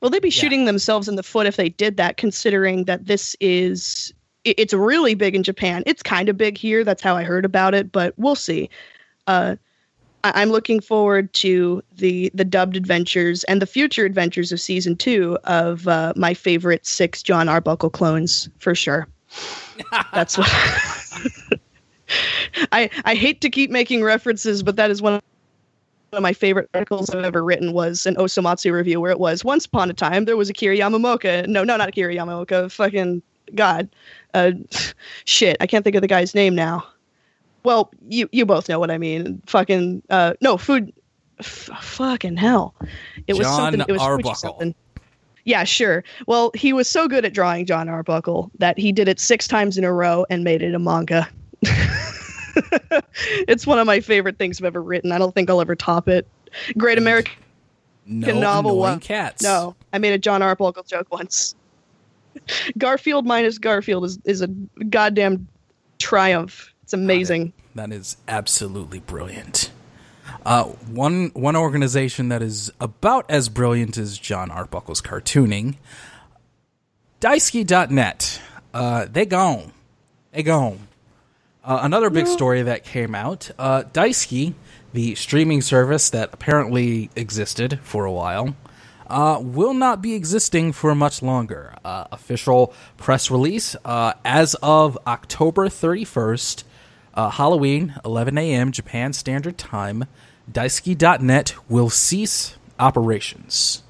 Speaker 2: Well, they'd be yeah. shooting themselves in the foot if they did that, considering that this is it's really big in Japan. It's kind of big here. That's how I heard about it, but we'll see. Uh, I'm looking forward to the the dubbed adventures and the future adventures of season two of uh, my favorite six Jon Arbuckle clones for sure. That's what I I hate to keep making references, but that is one of my favorite articles I've ever written was an Osomatsu review where it was once upon a time there was a Akira Yamamoka. No, no, not Akira Yamamoka. Fucking God, uh, shit. I can't think of the guy's name now well, you you both know what I mean. Fucking uh, no food. F- fucking hell!
Speaker 1: It was Jon something. It was Arbuckle. something.
Speaker 2: Yeah, sure. Well, he was so good at drawing Jon Arbuckle that he did it six times in a row and made it a manga. it's one of my favorite things I've ever written. I don't think I'll ever top it. Great American
Speaker 1: no
Speaker 2: novel.
Speaker 1: One. Cats.
Speaker 2: No, I made a Jon Arbuckle joke once. Garfield minus Garfield is, is a goddamn triumph. It's amazing.
Speaker 1: that is absolutely brilliant. Uh, one one organization that is about as brilliant as Jon Arbuckle's cartooning, Daisuki.net. Uh, they gone. They gone. Uh, another big story that came out. Uh, Daisuki, the streaming service that apparently existed for a while, uh, will not be existing for much longer. Uh, official press release uh, as of October 31st, uh, Halloween, 11 a.m. Japan Standard Time. Daisuki.net will cease operations.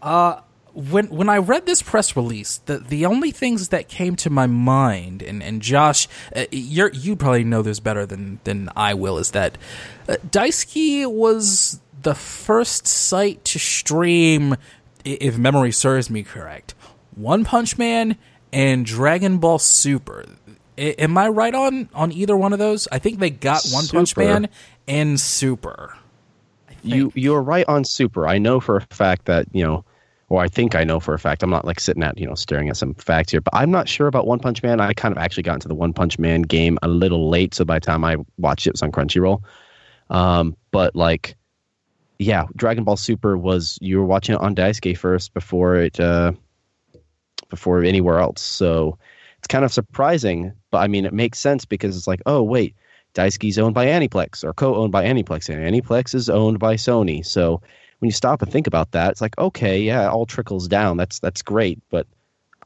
Speaker 1: Uh, when when I read this press release, the the only things that came to my mind, and and Josh, uh, you you probably know this better than than I will, is that uh, Daisuki was the first site to stream, if memory serves me correct, One Punch Man and Dragon Ball Super am I right on on either one of those? I think they got One Punch Man and Super.
Speaker 3: You you're right on Super. I know for a fact that you know, or I think I know for a fact. I'm not like sitting at you know staring at some facts here, but I'm not sure about One Punch Man. I kind of actually got into the One Punch Man game a little late, so by the time I watched it, it was on Crunchyroll. Um, but like, yeah, Dragon Ball Super was you were watching it on Daisuki first before it uh, before anywhere else. So it's kind of surprising, but I mean it makes sense because it's like, oh wait, Daisuki's owned by Aniplex or co-owned by Aniplex, and Aniplex is owned by Sony. So when you stop and think about that, it's like, okay, yeah, it all trickles down. That's that's great, but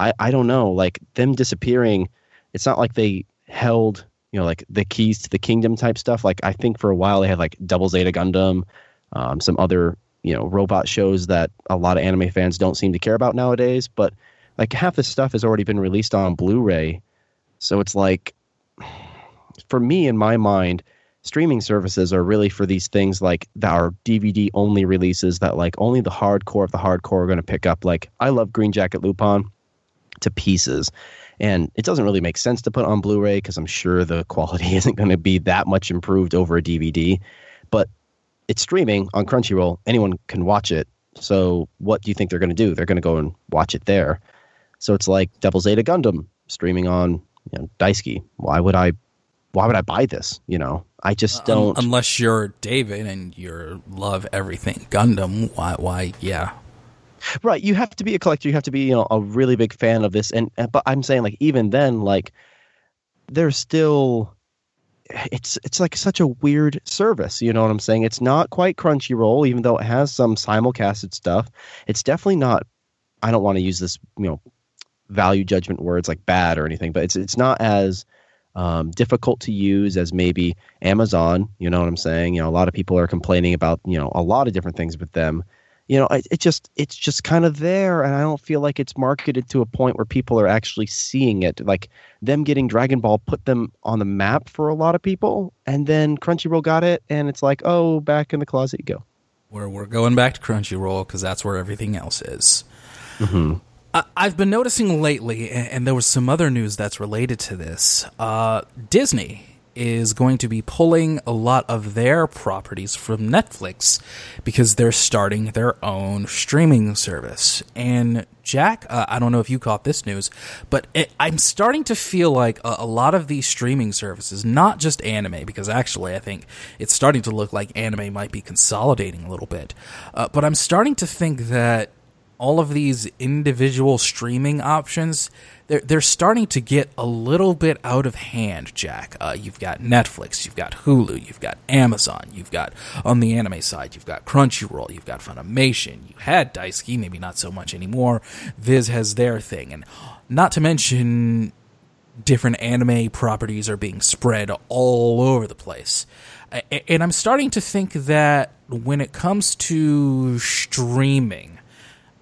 Speaker 3: I I don't know, like them disappearing. It's not like they held you know like the keys to the kingdom type stuff. Like I think for a while they had like Double Zeta Gundam um, some other you know robot shows that a lot of anime fans don't seem to care about nowadays. But like half this stuff has already been released on Blu-ray, so it's like for me in my mind, streaming services are really for these things like that are DVD only releases that like only the hardcore of the hardcore are going to pick up. Like I love Green Jacket Lupin to pieces. And it doesn't really make sense to put on Blu ray because I'm sure the quality isn't going to be that much improved over a DVD. But it's streaming on Crunchyroll. Anyone can watch it. So what do you think they're going to do? They're going to go and watch it there. So it's like Double Zeta Gundam streaming on you know, Daisuki. Why would I? Why would I buy this? You know, I just don't.
Speaker 1: Um, unless you're David and you love everything Gundam. Why? Why? Yeah.
Speaker 3: Right. You have to be a collector. You have to be you know a really big fan of this. And but I'm saying like even then like there's still it's it's like such a weird service. You know what I'm saying? It's not quite Crunchyroll, even though it has some simulcasted stuff. It's definitely not. I don't want to use this, you know, value judgment words like bad or anything, but it's it's not as um, difficult to use as maybe Amazon. You know what I'm saying? You know, a lot of people are complaining about you know a lot of different things with them you know, it, it just it's just kind of there, and I don't feel like it's marketed to a point where people are actually seeing it. Like them getting Dragon Ball put them on the map for a lot of people, and then Crunchyroll got it, and it's like, oh, back in the closet you go.
Speaker 1: We're we're going back to Crunchyroll because that's where everything else is. Mm-hmm. I, have been noticing lately, and, and, there was some other news that's related to this. Uh, Disney is going to be pulling a lot of their properties from Netflix because they're starting their own streaming service. And Jack, uh, I don't know if you caught this news, but it, I'm starting to feel like a, a, lot of these streaming services, not just anime, because actually I think it's starting to look like anime might be consolidating a little bit, uh, but I'm starting to think that all of these individual streaming options they're they're starting to get a little bit out of hand, Jack. Uh, you've got Netflix, you've got Hulu, you've got Amazon, you've got on the anime side, you've got Crunchyroll, you've got Funimation, you had Daisuki, maybe not so much anymore. Viz has their thing, and not to mention different anime properties are being spread all over the place. And I'm starting to think that when it comes to streaming,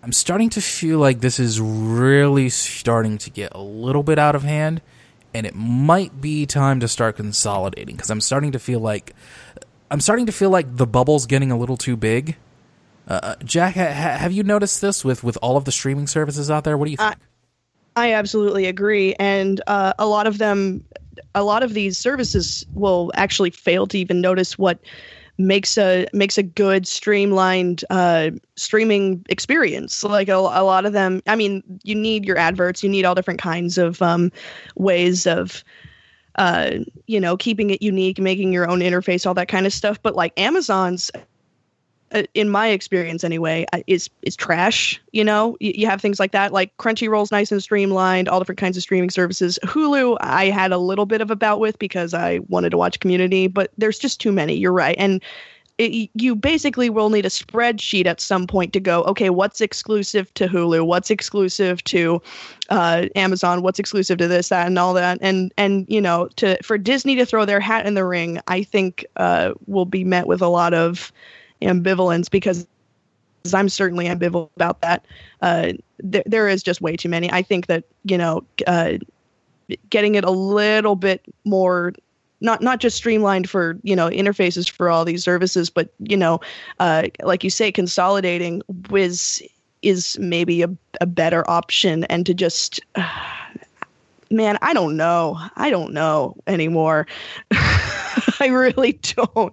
Speaker 1: I'm starting to feel like this is really starting to get a little bit out of hand, and it might be time to start consolidating because I'm starting to feel like I'm starting to feel like the bubble's getting a little too big. Uh, uh Jack, ha- have you noticed this with with all of the streaming services out there? What do you think?
Speaker 2: I, I absolutely agree, and uh, a lot of them, a lot of these services will actually fail to even notice what makes a makes a good streamlined uh, streaming experience. Like a, a, lot of them, I mean, you need your adverts, you need all different kinds of um, ways of, uh, you know, keeping it unique, making your own interface, all that kind of stuff. But like Amazon's in my experience anyway, is is trash. You know, you, you, have things like that. Like Crunchyroll's nice and streamlined, all different kinds of streaming services. Hulu, I had a little bit of a bout with because I wanted to watch Community, but there's just too many. You're right, and it, you basically will need a spreadsheet at some point to go. Okay, what's exclusive to Hulu? What's exclusive to uh, Amazon? What's exclusive to this, that, and all that? And and you know, to for Disney to throw their hat in the ring, I think uh, will be met with a lot of ambivalence because I'm certainly ambivalent about that. Uh, there, is just way too many. I think that you know, uh, getting it a little bit more not not just streamlined for you know interfaces for all these services, but you know, uh, like you say, consolidating was is maybe a, a better option, and to just. Man, I don't know. I don't know anymore. I really don't.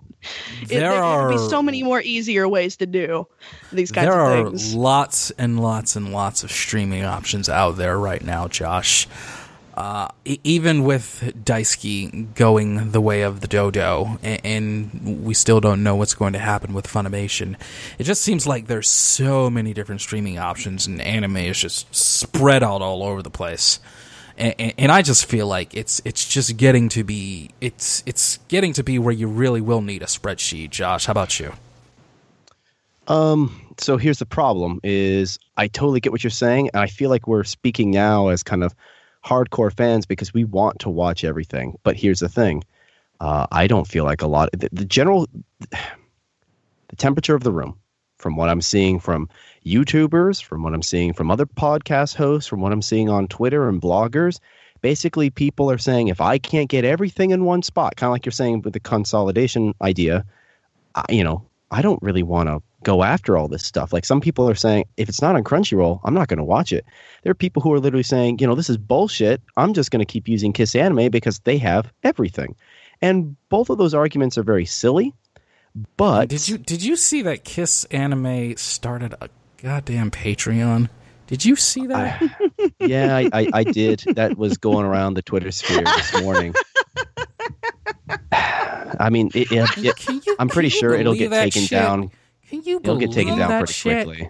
Speaker 2: There, there are be so many more easier ways to do these kinds
Speaker 1: there
Speaker 2: of things.
Speaker 1: There are lots and lots and lots of streaming options out there right now, Josh. uh, even with Daisuki going the way of the dodo, and, and, we still don't know what's going to happen with Funimation, it just seems like there's so many different streaming options, and anime is just spread out all over the place. And, and, I just feel like it's it's just getting to be it's it's getting to be where you really will need a spreadsheet. Josh, how about you?
Speaker 3: Um. So here's the problem: is I totally get what you're saying, and I feel like we're speaking now as kind of hardcore fans because we want to watch everything. But here's the thing: uh, I don't feel like a lot. The, the general, the temperature of the room, from what I'm seeing from YouTubers, from what I'm seeing from other podcast hosts, from what I'm seeing on Twitter and bloggers, basically people are saying if I can't get everything in one spot, kind of like you're saying with the consolidation idea, I, you know, I don't really want to go after all this stuff. Like some people are saying, if it's not on Crunchyroll, I'm not going to watch it. There are people who are literally saying, you know, this is bullshit. I'm just going to keep using Kiss Anime because they have everything. And both of those arguments are very silly. But
Speaker 1: did you did you see that Kiss Anime started a goddamn Patreon? Did you see that?
Speaker 3: I, yeah, I, I, I did. That was going around the Twitter sphere this morning. I mean, it, it, it, I'm pretty sure it'll get taken shit? down
Speaker 1: can you It'll get taken down pretty shit? quickly.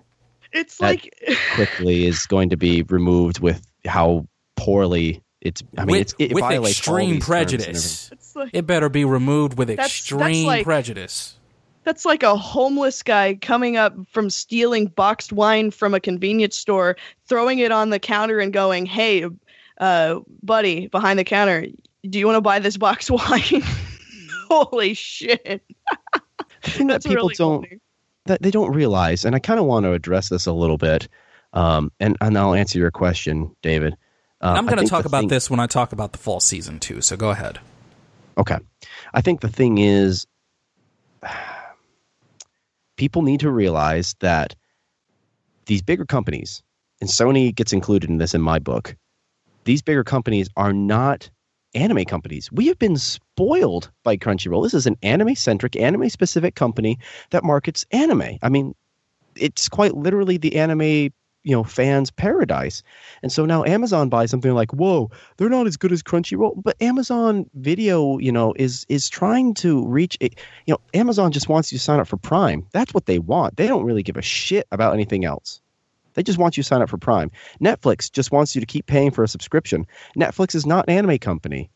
Speaker 2: It's that like
Speaker 3: quickly is going to be removed with how poorly it's. I mean, with, it's, it
Speaker 1: with extreme prejudice. Like, it better be removed with that's, extreme that's like, prejudice.
Speaker 2: That's like a homeless guy coming up from stealing boxed wine from a convenience store, throwing it on the counter, and going, "Hey, uh, buddy, behind the counter, do you want to buy this boxed wine?" Holy shit!
Speaker 3: The thing that people really don't. Funny that they don't realize, and I kind of want to address this a little bit, um, and and I'll answer your question, David.
Speaker 1: Uh, I'm going to talk about thing, this when I talk about the fall season too. So go ahead.
Speaker 3: Okay, I think the thing is, people need to realize that these bigger companies, and Sony gets included in this in my book. These bigger companies are not anime companies. We have been spoiled by Crunchyroll. This is an anime centric, anime specific company that markets anime. I mean, it's quite literally the anime you know fans paradise and so now amazon buys something like whoa they're not as good as crunchyroll but amazon video you know is is trying to reach a, you know amazon just wants you to sign up for prime that's what they want they don't really give a shit about anything else they just want you to sign up for Prime. Netflix just wants you to keep paying for a subscription. Netflix is not an anime company.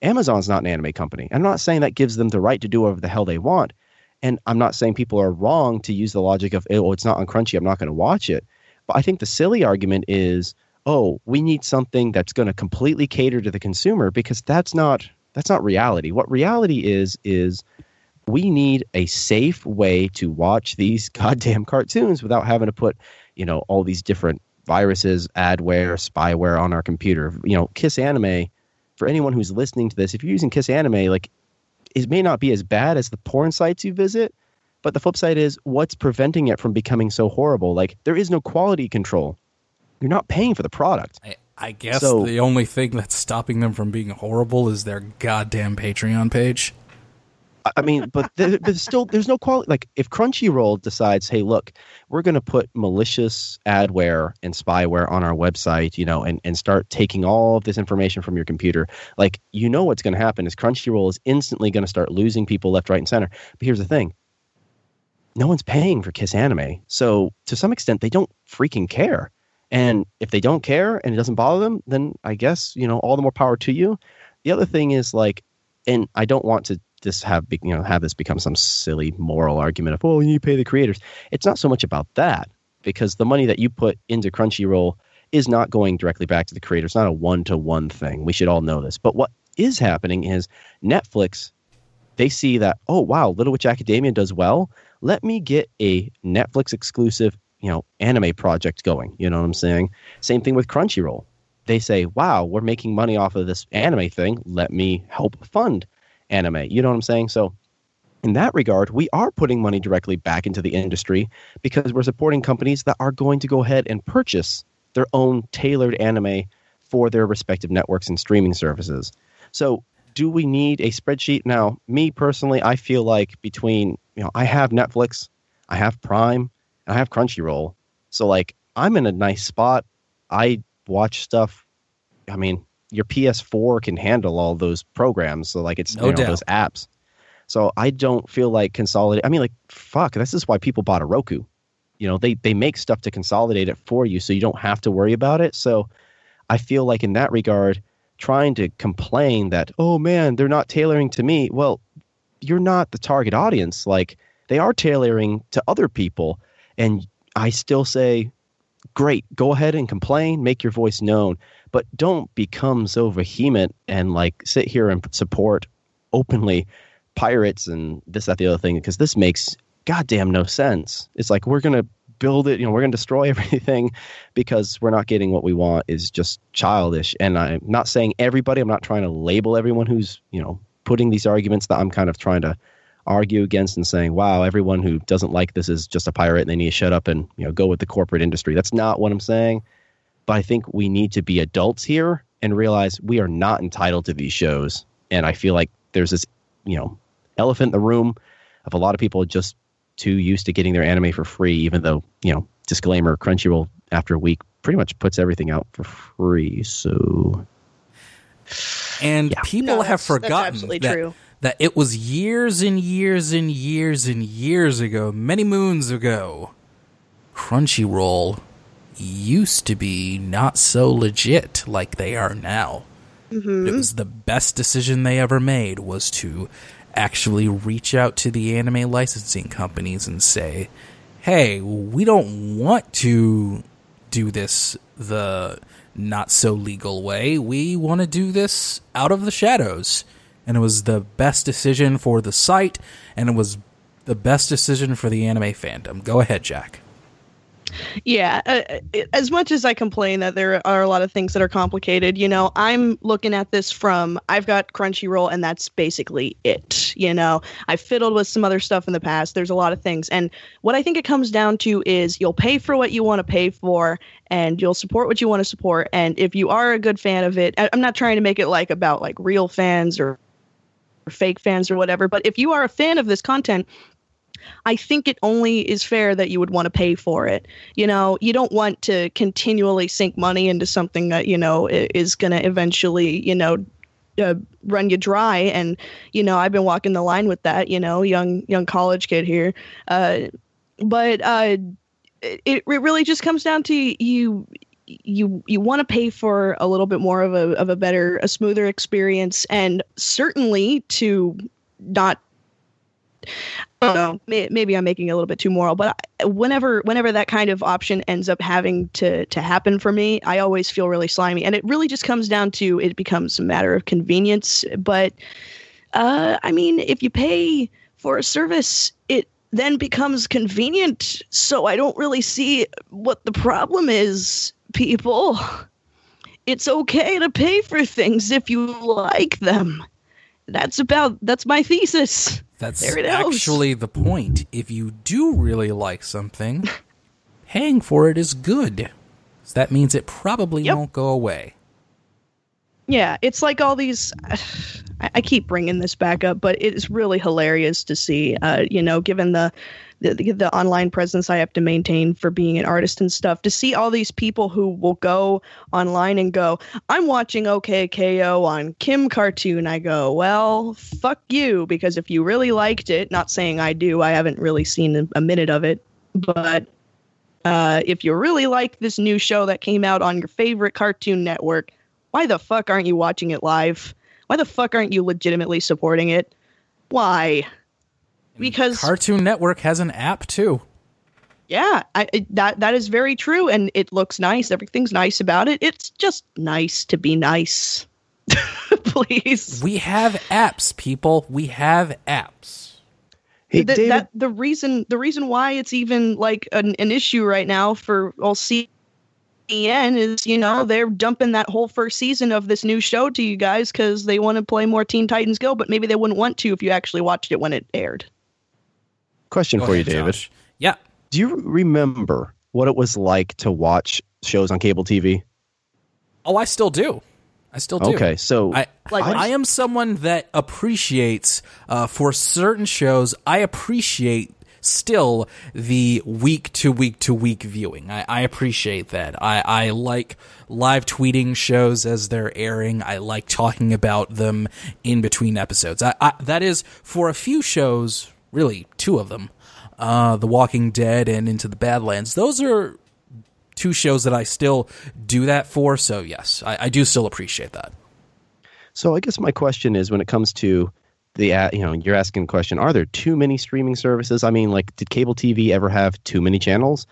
Speaker 3: Amazon's not an anime company. I'm not saying that gives them the right to do whatever the hell they want. And I'm not saying people are wrong to use the logic of, oh, it's not on Crunchy, I'm not going to watch it. But I think the silly argument is, oh, we need something that's going to completely cater to the consumer because that's not that's not reality. What reality is is we need a safe way to watch these goddamn cartoons without having to put you know all these different viruses, adware, spyware on our computer. You know, Kiss Anime. For anyone who's listening to this, if you're using Kiss Anime, like it may not be as bad as the porn sites you visit, but the flip side is what's preventing it from becoming so horrible? Like there is no quality control. You're not paying for the product.
Speaker 1: I, I guess so, the only thing that's stopping them from being horrible is their goddamn Patreon page.
Speaker 3: I mean, but there's still there's no quality. Like if Crunchyroll decides, hey, look, we're going to put malicious adware and spyware on our website, you know, and and start taking all of this information from your computer, like you know what's going to happen is Crunchyroll is instantly going to start losing people left, right, and center. But here's the thing: no one's paying for Kiss Anime, so to some extent they don't freaking care. And if they don't care and it doesn't bother them, then I guess you know all the more power to you. The other thing is like, and I don't want to this have you know have this become some silly moral argument of oh you pay the creators. It's not so much about that because the money that you put into Crunchyroll is not going directly back to the creators. It's not a one to one thing. We should all know this. But what is happening is Netflix they see that oh wow Little Witch Academia does well. Let me get a Netflix exclusive you know anime project going. You know what I'm saying? Same thing with Crunchyroll. They say, wow, we're making money off of this anime thing. Let me help fund anime. You know what I'm saying? So, in that regard, we are putting money directly back into the industry because we're supporting companies that are going to go ahead and purchase their own tailored anime for their respective networks and streaming services. So, do we need a spreadsheet? Now, me personally, I feel like between, you know, I have Netflix, I have Prime, and I have Crunchyroll. So, like, I'm in a nice spot. I watch stuff. I mean, your PS4 can handle all those programs. So like it's
Speaker 1: no
Speaker 3: you know, those apps. So I don't feel like consolidate. I mean, like fuck, this is why people bought a Roku. You know, they they make stuff to consolidate it for you, so you don't have to worry about it. So I feel like in that regard, trying to complain that oh man, they're not tailoring to me. Well, you're not the target audience. Like they are tailoring to other people, and I still say, great, go ahead and complain, make your voice known, but don't become so vehement and like sit here and support openly pirates and this, that, the other thing, because this makes goddamn no sense. It's like we're gonna build it, you know, we're gonna destroy everything because we're not getting what we want is just childish. And I'm not saying everybody, I'm not trying to label everyone who's, you know, putting these arguments that I'm kind of trying to argue against and saying, wow, everyone who doesn't like this is just a pirate and they need to shut up and, you know, go with the corporate industry. That's not what I'm saying. But I think we need to be adults here and realize we are not entitled to these shows. And I feel like there's this, you know, elephant in the room of a lot of people just too used to getting their anime for free, even though, you know, disclaimer, Crunchyroll after a week pretty much puts everything out for free. So
Speaker 1: And
Speaker 3: Yeah.
Speaker 1: people
Speaker 2: No,
Speaker 1: have
Speaker 2: that's- that's
Speaker 1: forgotten that,
Speaker 2: true.
Speaker 1: that it was years and years and years and years ago, many moons ago. Crunchyroll used to be not so legit like they are now.
Speaker 2: Mm-hmm.
Speaker 1: It was the best decision they ever made was to actually reach out to the anime licensing companies and say, "Hey, we don't want to do this the not so legal way. We want to do this out of the shadows." And it was the best decision for the site and it was the best decision for the anime fandom. Go ahead, Jack.
Speaker 2: Yeah, uh, uh, as much as I complain that there are a lot of things that are complicated, you know, I'm looking at this from I've got Crunchyroll and that's basically it. You know, I fiddled with some other stuff in the past. There's a lot of things. And what I think it comes down to is you'll pay for what you want to pay for and you'll support what you want to support. And if you are a good fan of it, I'm not trying to make it like about like real fans or fake fans or whatever, but if you are a fan of this content, I think it only is fair that you would want to pay for it. You know, you don't want to continually sink money into something that, you know, is going to eventually, you know, uh, run you dry and you know i've been walking the line with that you know young young college kid here uh, but uh, it, it really just comes down to you you you want to pay for a little bit more of a of a better a smoother experience and certainly to not Don't know. may- Maybe I'm making a little bit too moral, but I- whenever whenever that kind of option ends up having to to happen for me, I always feel really slimy, and it really just comes down to it becomes a matter of convenience. But uh, I mean, if you pay for a service, it then becomes convenient. So I don't really see what the problem is, people. It's okay to pay for things if you like them. That's about that's my thesis.
Speaker 1: That's
Speaker 2: There it is.
Speaker 1: actually the point. If you do really like something, paying for it is good. So that means it probably
Speaker 2: Yep.
Speaker 1: won't go away.
Speaker 2: Yeah, it's like all these. I, keep bringing this back up, but it's really hilarious to see. Uh, you know, given the, the the online presence I have to maintain for being an artist and stuff, to see all these people who will go online and go, "I'm watching OKKO on Kim Cartoon." I go, "Well, fuck you," because if you really liked it, not saying I do, I haven't really seen a minute of it, but uh, if you really like this new show that came out on your favorite Cartoon Network, why the fuck aren't you watching it live? Why the fuck aren't you legitimately supporting it? Why? Because
Speaker 1: Cartoon Network has an app too.
Speaker 2: yeah, I, it- that that is very true, and it looks nice. Everything's nice about it. It's just nice to be nice. Please.
Speaker 1: We have apps, people. We have apps.
Speaker 3: Hey,
Speaker 2: the,
Speaker 3: David,
Speaker 2: that the reason the reason why it's even like an, an issue right now for all CN is you know they're dumping that whole first season of this new show to you guys because they want to play more Teen Titans Go, but maybe they wouldn't want to if you actually watched it when it aired.
Speaker 3: question
Speaker 1: Go
Speaker 3: for you, David.
Speaker 1: Josh. Yeah.
Speaker 3: Do you remember what it was like to watch shows on cable TV?
Speaker 1: Oh, I still do. I still do.
Speaker 3: Okay, so
Speaker 1: I,
Speaker 2: Like
Speaker 1: I,
Speaker 2: what?
Speaker 1: am someone that appreciates uh, for certain shows. I appreciate still the week to week to week viewing. I, I appreciate that. I, I like live tweeting shows as they're airing. I like talking about them in between episodes. I, I that is for a few shows, really two of them, uh, The Walking Dead and Into the Badlands. Those are two shows that I still do that for. So yes, I, I do still appreciate that.
Speaker 3: So I guess my question is when it comes to the uh, you know you're asking the question are there too many streaming services? I mean like did cable tv ever have too many channels?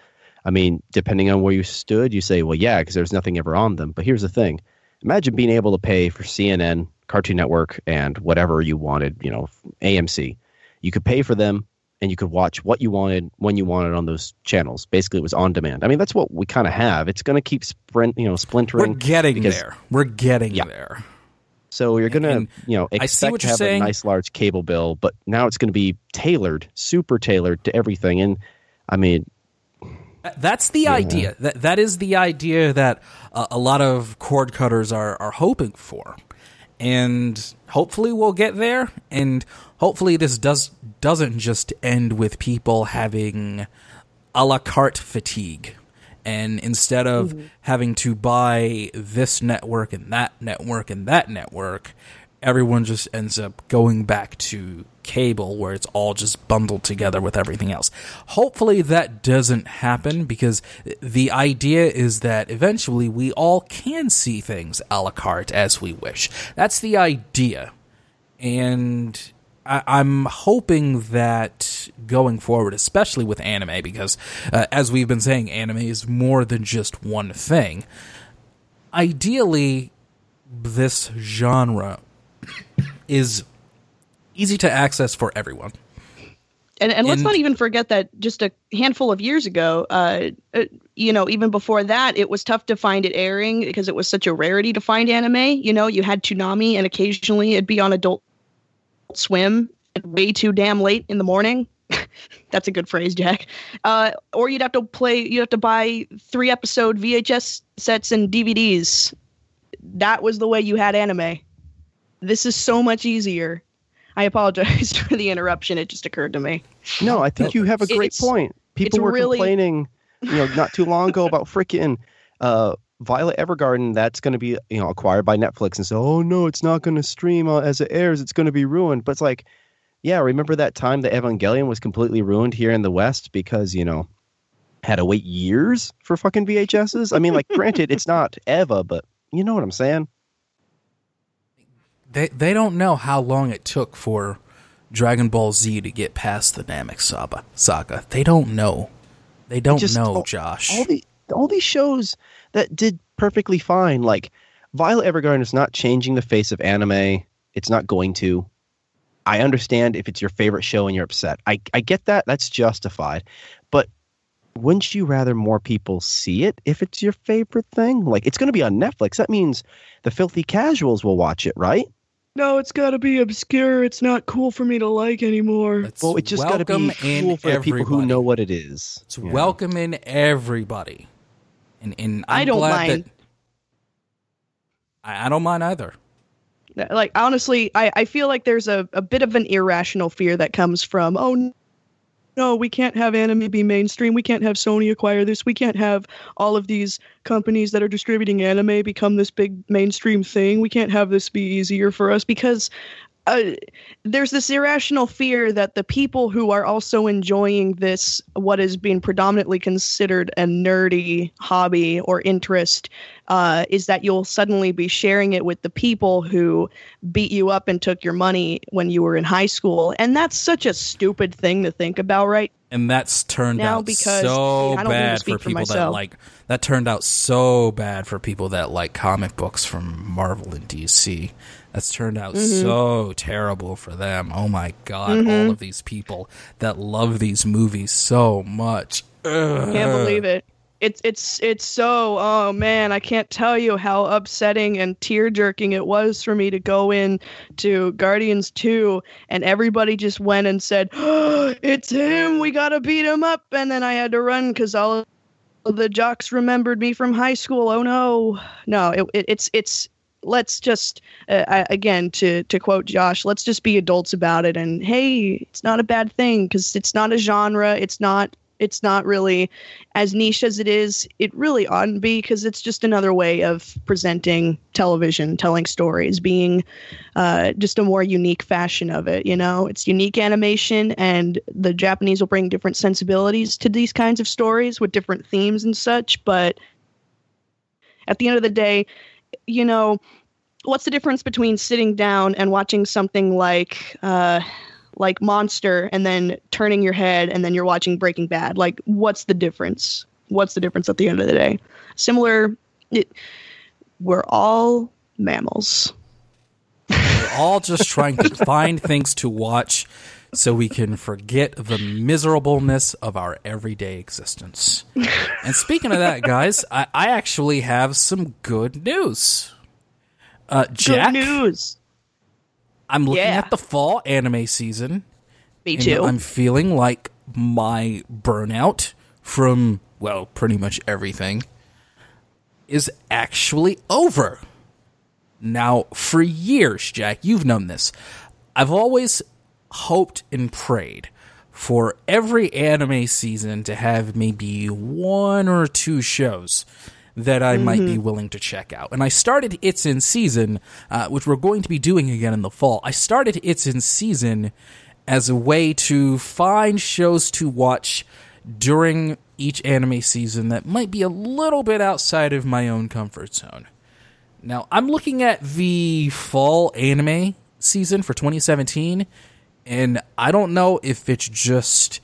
Speaker 3: I mean depending on where you stood you say well yeah because there's nothing ever on them. But here's the thing. Imagine being able to pay for cnn cartoon network and whatever you wanted you know amc you could pay for them and you could watch what you wanted when you wanted on those channels. Basically it was on demand. I mean that's what we kind of have. It's going to keep sprint you know splintering
Speaker 1: we're getting there. We're getting yeah. there
Speaker 3: so you're going to, you know, expect to have saying. a nice large cable bill, but now it's going to be tailored, super tailored to everything. And I mean,
Speaker 1: that's the yeah. idea. That that is the idea that uh, a lot of cord cutters are are hoping for, and hopefully we'll get there. And hopefully this does doesn't just end with people having a la carte fatigue and instead of mm-hmm. having to buy this network and that network and that network, everyone just ends up going back to cable where it's all just bundled together with everything else. Hopefully that doesn't happen because the idea is that eventually we all can see things a la carte as we wish. That's the idea. And I, am hoping that going forward, especially with anime, because uh, as we've been saying, anime is more than just one thing. Ideally, this genre is easy to access for everyone.
Speaker 2: And, and let's and, not even forget that just a handful of years ago, uh, uh, you know, even before that, it was tough to find it airing because it was such a rarity to find anime. You know, you had Toonami, and occasionally it'd be on Adult swim way too damn late in the morning. That's a good phrase, Jack. Uh, or you'd have to play. You have to buy three episode VHS sets and DVDs. That was the way you had anime. This is so much easier. I apologize for the interruption. It just occurred to me.
Speaker 3: No, I think you have a great it's, point. People were really... complaining, you know, not too long ago about freaking uh, Violet Evergarden, that's going to be you know acquired by Netflix, and so oh no, it's not going to stream uh, as it airs. It's going to be ruined. But it's like, yeah, remember that time that Evangelion was completely ruined here in the West because you know had to wait years for fucking VHSs. I mean, like, granted, it's not Eva, but you know what I'm saying.
Speaker 1: They they don't know how long it took for Dragon Ball Z to get past the Namek saga. Saga. They don't know. They don't just, know, all, Josh.
Speaker 3: All, the, all these shows that did perfectly fine. Like Violet Evergarden is not changing the face of anime. It's not going to. I understand if it's your favorite show and you're upset. I, I get that. That's justified. But wouldn't you rather more people see it if it's your favorite thing? Like it's going to be on Netflix. That means the filthy casuals will watch it, right?
Speaker 2: No, it's got to be obscure. It's not cool for me to like anymore.
Speaker 3: It's well, it just got to be cool for everybody. people who know what it is.
Speaker 1: It's yeah. welcome in everybody. And, and
Speaker 2: I'm I do not mind. That,
Speaker 1: I, I don't mind either.
Speaker 2: Like honestly, I, I feel like there's a, a bit of an irrational fear that comes from oh no, we can't have anime be mainstream. We can't have Sony acquire this. We can't have all of these companies that are distributing anime become this big mainstream thing. We can't have this be easier for us because uh, there's this irrational fear that the people who are also enjoying this, what is being predominantly considered a nerdy hobby or interest, uh, is that you'll suddenly be sharing it with the people who beat you up and took your money when you were in high school. And that's such a stupid thing to think about, right?
Speaker 1: And that's turned now out because, so bad for people for that like that turned out so bad for people that like comic books from Marvel and DC that's turned out mm-hmm. so terrible for them. Oh my god, mm-hmm. all of these people that love these movies so much. Ugh.
Speaker 2: Can't believe it. It's it's it's so oh man, I can't tell you how upsetting and tear jerking it was for me to go in to Guardians 2 and everybody just went and said, oh, "It's him. We got to beat him up." And then I had to run cuz all the jocks remembered me from high school. Oh no. No, it, it, it's it's let's just uh, again to to quote Josh, let's just be adults about it. And hey, it's not a bad thing because it's not a genre. It's not it's not really as niche as it is. It really oughtn't be because it's just another way of presenting television, telling stories, being uh, just a more unique fashion of it. You know, it's unique animation, and the Japanese will bring different sensibilities to these kinds of stories with different themes and such. But at the end of the day, you know, what's the difference between sitting down and watching something like uh, like Monster and then turning your head and then you're watching Breaking Bad? Like, what's the difference? What's the difference at the end of the day? Similar. It, we're all mammals.
Speaker 1: We're all just trying to find things to watch so we can forget the miserableness of our everyday existence. and speaking of that, guys, I, I actually have some good news. Uh, Jack,
Speaker 2: good news.
Speaker 1: I'm looking
Speaker 2: Yeah.
Speaker 1: at the fall anime season.
Speaker 2: Me
Speaker 1: and
Speaker 2: too.
Speaker 1: I'm feeling like my burnout from, well, pretty much everything is actually over. Now, for years, Jack, you've known this. I've always hoped and prayed for every anime season to have maybe one or two shows that I might be willing to check out. And I started It's in Season, uh, which we're going to be doing again in the fall. I started It's in Season as a way to find shows to watch during each anime season that might be a little bit outside of my own comfort zone. Now, I'm looking at the fall anime season for 2017, and I don't know if it's just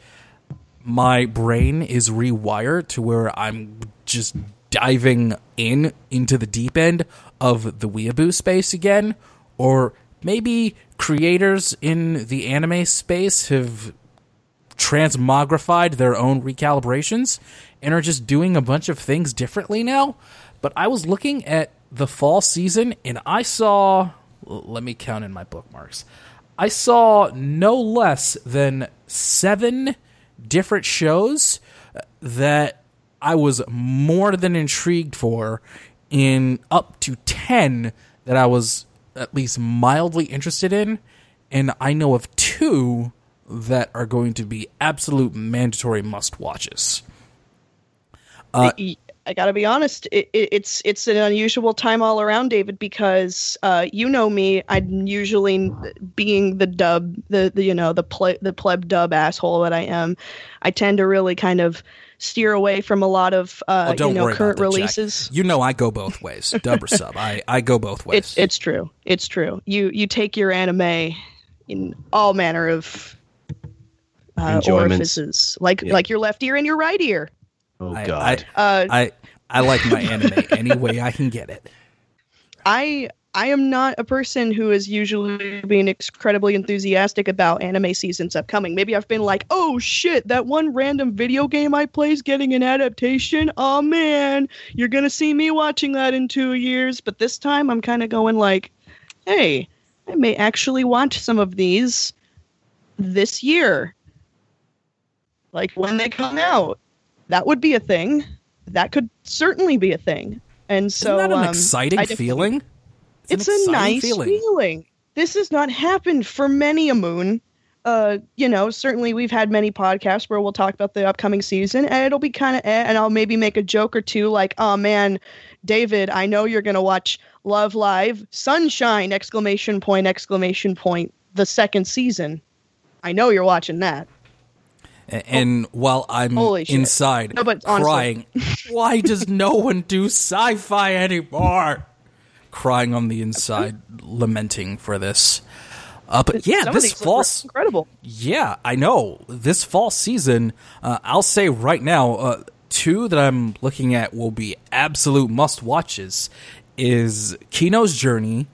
Speaker 1: my brain is rewired to where I'm just diving in into the deep end of the weeaboo space again, or maybe creators in the anime space have transmogrified their own recalibrations and are just doing a bunch of things differently now. But I was looking at the fall season and I saw, let me count in my bookmarks. I saw no less than seven different shows uh, that I was more than intrigued for, in up to 10 that I was at least mildly interested in. And I know of two that are going to be absolute mandatory must watches. Uh,
Speaker 2: I- I gotta be honest. It, it, it's it's an unusual time all around, David, because uh, you know me. I'm usually being the dub, the, the you know the ple- the pleb dub asshole that I am. I tend to really kind of steer away from a lot of uh,
Speaker 1: Oh, don't
Speaker 2: you know current
Speaker 1: about that, Jack.
Speaker 2: releases.
Speaker 1: You know I go both ways, dub or sub. I, I go both ways.
Speaker 2: It's it's true. It's true. You you take your anime in all manner of uh, orifices, like
Speaker 3: Yeah.
Speaker 2: like your left ear and your right ear.
Speaker 3: Oh
Speaker 1: I-
Speaker 3: God.
Speaker 2: Uh,
Speaker 1: I I like my anime any way I can get it.
Speaker 2: I I am not a person who is usually being incredibly enthusiastic about anime seasons upcoming. Maybe I've been like, oh shit, that one random video game I play is getting an adaptation. Oh man, you're gonna see me watching that in two years. But this time I'm kind of going like, hey, I may actually watch some of these this year. Like when they come out. That would be a thing. That could certainly be a thing. And so
Speaker 1: Isn't that an
Speaker 2: um,
Speaker 1: exciting feeling? an
Speaker 2: it's a nice feeling. This has not happened for many a moon. Uh, you know, certainly we've had many podcasts where we'll talk about the upcoming season, and it'll be kind of, eh, and I'll maybe make a joke or two, like, "Oh man, David, I know you're gonna watch Love Live, Sunshine!" Exclamation point! Exclamation point! The second season. I know you're watching that.
Speaker 1: And while I'm inside
Speaker 2: No, but
Speaker 1: crying, why does no one do sci-fi anymore? Crying on the inside, lamenting for this. Uh, but yeah,
Speaker 2: Some
Speaker 1: this false.
Speaker 2: incredible.
Speaker 1: Yeah, I know. This fall season, uh, I'll say right now, uh, two that I'm looking at will be absolute must watches. Is Kino's Journey,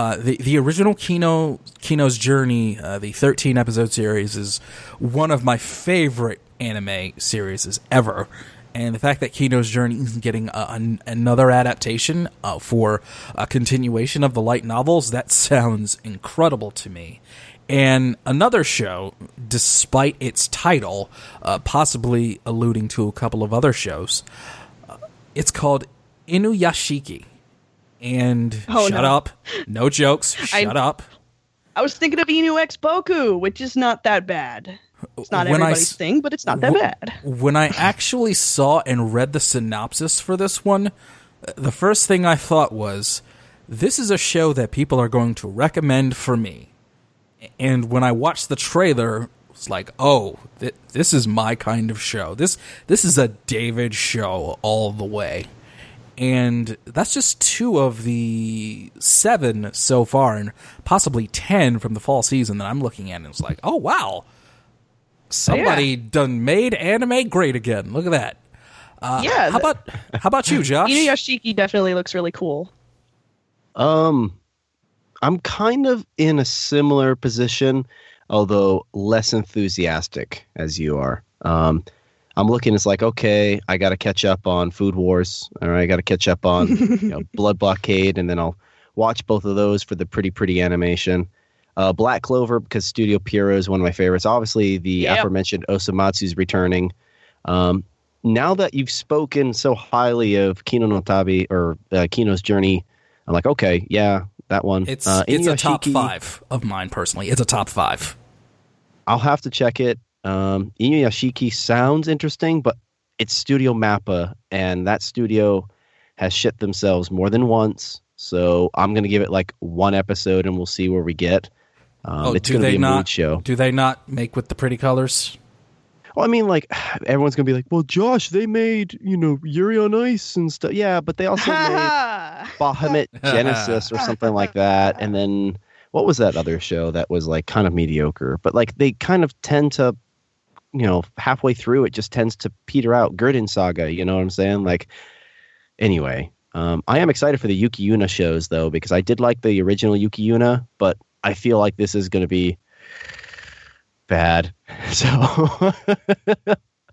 Speaker 1: uh, the the original Kino Kino's Journey, uh, the 13 episode series is one of my favorite anime series ever. And the fact that Kino's Journey is getting a, an, another adaptation uh, for a continuation of the light novels, that sounds incredible to me. And another show, despite its title, uh, possibly alluding to a couple of other shows, uh, it's called Inuyashiki. And oh, shut no. up. No jokes. Shut I, up.
Speaker 2: I was thinking of Inu X Boku, which is not that bad. It's not when everybody's I, thing, but it's not that bad.
Speaker 1: When I actually saw and read the synopsis for this one, uh, the first thing I thought was, this is a show that people are going to recommend for me. And when I watched the trailer, it's like, oh, th- this is my kind of show. This this is a David show all the way. And that's just two of the seven so far, and possibly ten from the fall season that I'm looking at. And it's like, oh wow, somebody yeah. done made anime great again. Look at that. Uh, yeah. How about how about you, Josh?
Speaker 2: Inuyashiki definitely looks really cool.
Speaker 3: Um, I'm kind of in a similar position, although less enthusiastic as you are. Um, I'm looking. It's like okay, I got to catch up on Food Wars. All right, I got to catch up on you know, Blood Blockade, and then I'll watch both of those for the pretty pretty animation. Uh, Black Clover because Studio Pierrot is one of my favorites. Obviously, the yep. aforementioned Osomatsu's returning. Um, now that you've spoken so highly of Kino no Tabi or uh, Kino's Journey, I'm like, okay, yeah, that one.
Speaker 1: It's uh, it's a top five of mine personally. It's a top five.
Speaker 3: I'll have to check it. Um, Inuyashiki sounds interesting, but it's Studio Mappa, and that studio has shit themselves more than once. So I'm gonna give it like one episode, and we'll see where we get. Um, oh, it's going to be a
Speaker 1: not,
Speaker 3: mood show.
Speaker 1: Do they not make with the pretty colors?
Speaker 3: Well, I mean, like everyone's gonna be like, "Well, Josh, they made you know Yuri on Ice and stuff." Yeah, but they also made Bahamut Genesis or something like that, and then what was that other show that was like kind of mediocre? But like they kind of tend to, you know, halfway through it just tends to peter out. Gurren Saga, you know what I'm saying? Like, anyway, um, I am excited for the Yuki Yuna shows though because I did like the original Yuki Yuna, but I feel like this is going to be bad. So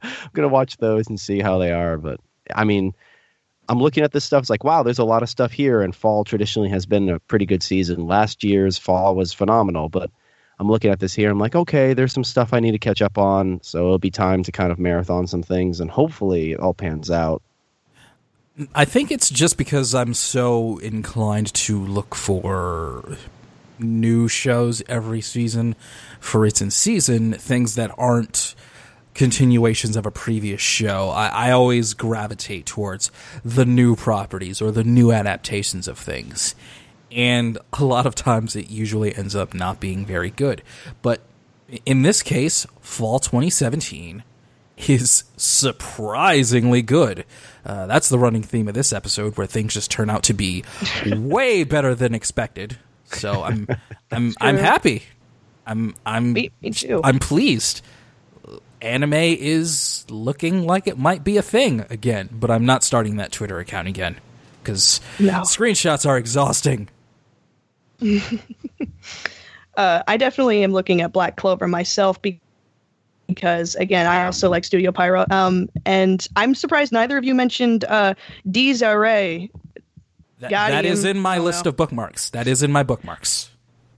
Speaker 3: I'm going to watch those and see how they are. But I mean, I'm looking at this stuff. It's like, wow, there's a lot of stuff here. And fall traditionally has been a pretty good season. Last year's fall was phenomenal. But I'm looking at this here. I'm like, okay, there's some stuff I need to catch up on. So it'll be time to kind of marathon some things. And hopefully it all pans out.
Speaker 1: I think it's just because I'm so inclined to look for new shows every season for its in season, things that aren't continuations of a previous show. I, I, always gravitate towards the new properties or the new adaptations of things. And a lot of times it usually ends up not being very good. But in this case, Fall 2017 is surprisingly good. Uh, that's the running theme of this episode, where things just turn out to be way better than expected. So I'm I'm I'm happy. I'm I'm
Speaker 2: me, me too.
Speaker 1: I'm pleased. Anime is looking like it might be a thing again, but I'm not starting that Twitter account again because no. screenshots are exhausting.
Speaker 2: uh, I definitely am looking at Black Clover myself because again, I also like Studio Pierrot. Um, and I'm surprised neither of you mentioned uh, Ray
Speaker 1: that, that is in my list know. of bookmarks. That is in my bookmarks.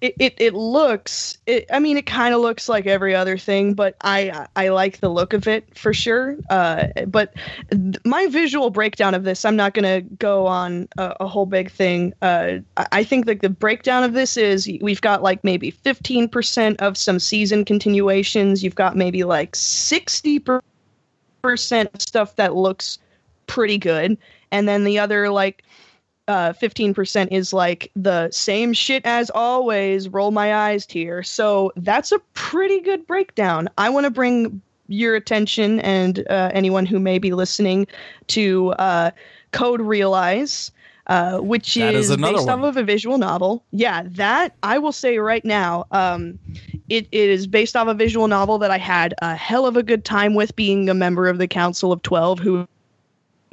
Speaker 2: It it, it looks. It, I mean, it kind of looks like every other thing, but I I like the look of it for sure. Uh, but th- my visual breakdown of this, I'm not gonna go on a, a whole big thing. Uh, I think like the breakdown of this is we've got like maybe 15% of some season continuations. You've got maybe like 60% stuff that looks pretty good, and then the other like uh, 15% is like the same shit as always, roll my eyes here. So that's a pretty good breakdown. I want to bring your attention and uh, anyone who may be listening to uh, Code Realize. Uh, which is, is based one. off of a visual novel. Yeah, that I will say right now. Um, it, it is based off a visual novel that I had a hell of a good time with being a member of the Council of Twelve, who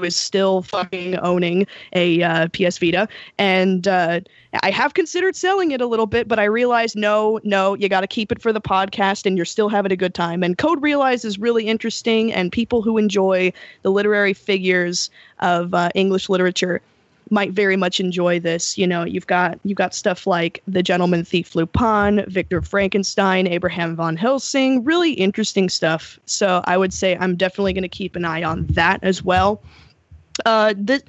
Speaker 2: is still fucking owning a uh, PS Vita, and uh, I have considered selling it a little bit, but I realized no, no, you got to keep it for the podcast, and you're still having a good time. And Code Realize is really interesting, and people who enjoy the literary figures of uh, English literature might very much enjoy this. You know, you've got you've got stuff like The Gentleman Thief Lupin, Victor Frankenstein, Abraham von Helsing, really interesting stuff. So I would say I'm definitely going to keep an eye on that as well. Uh, the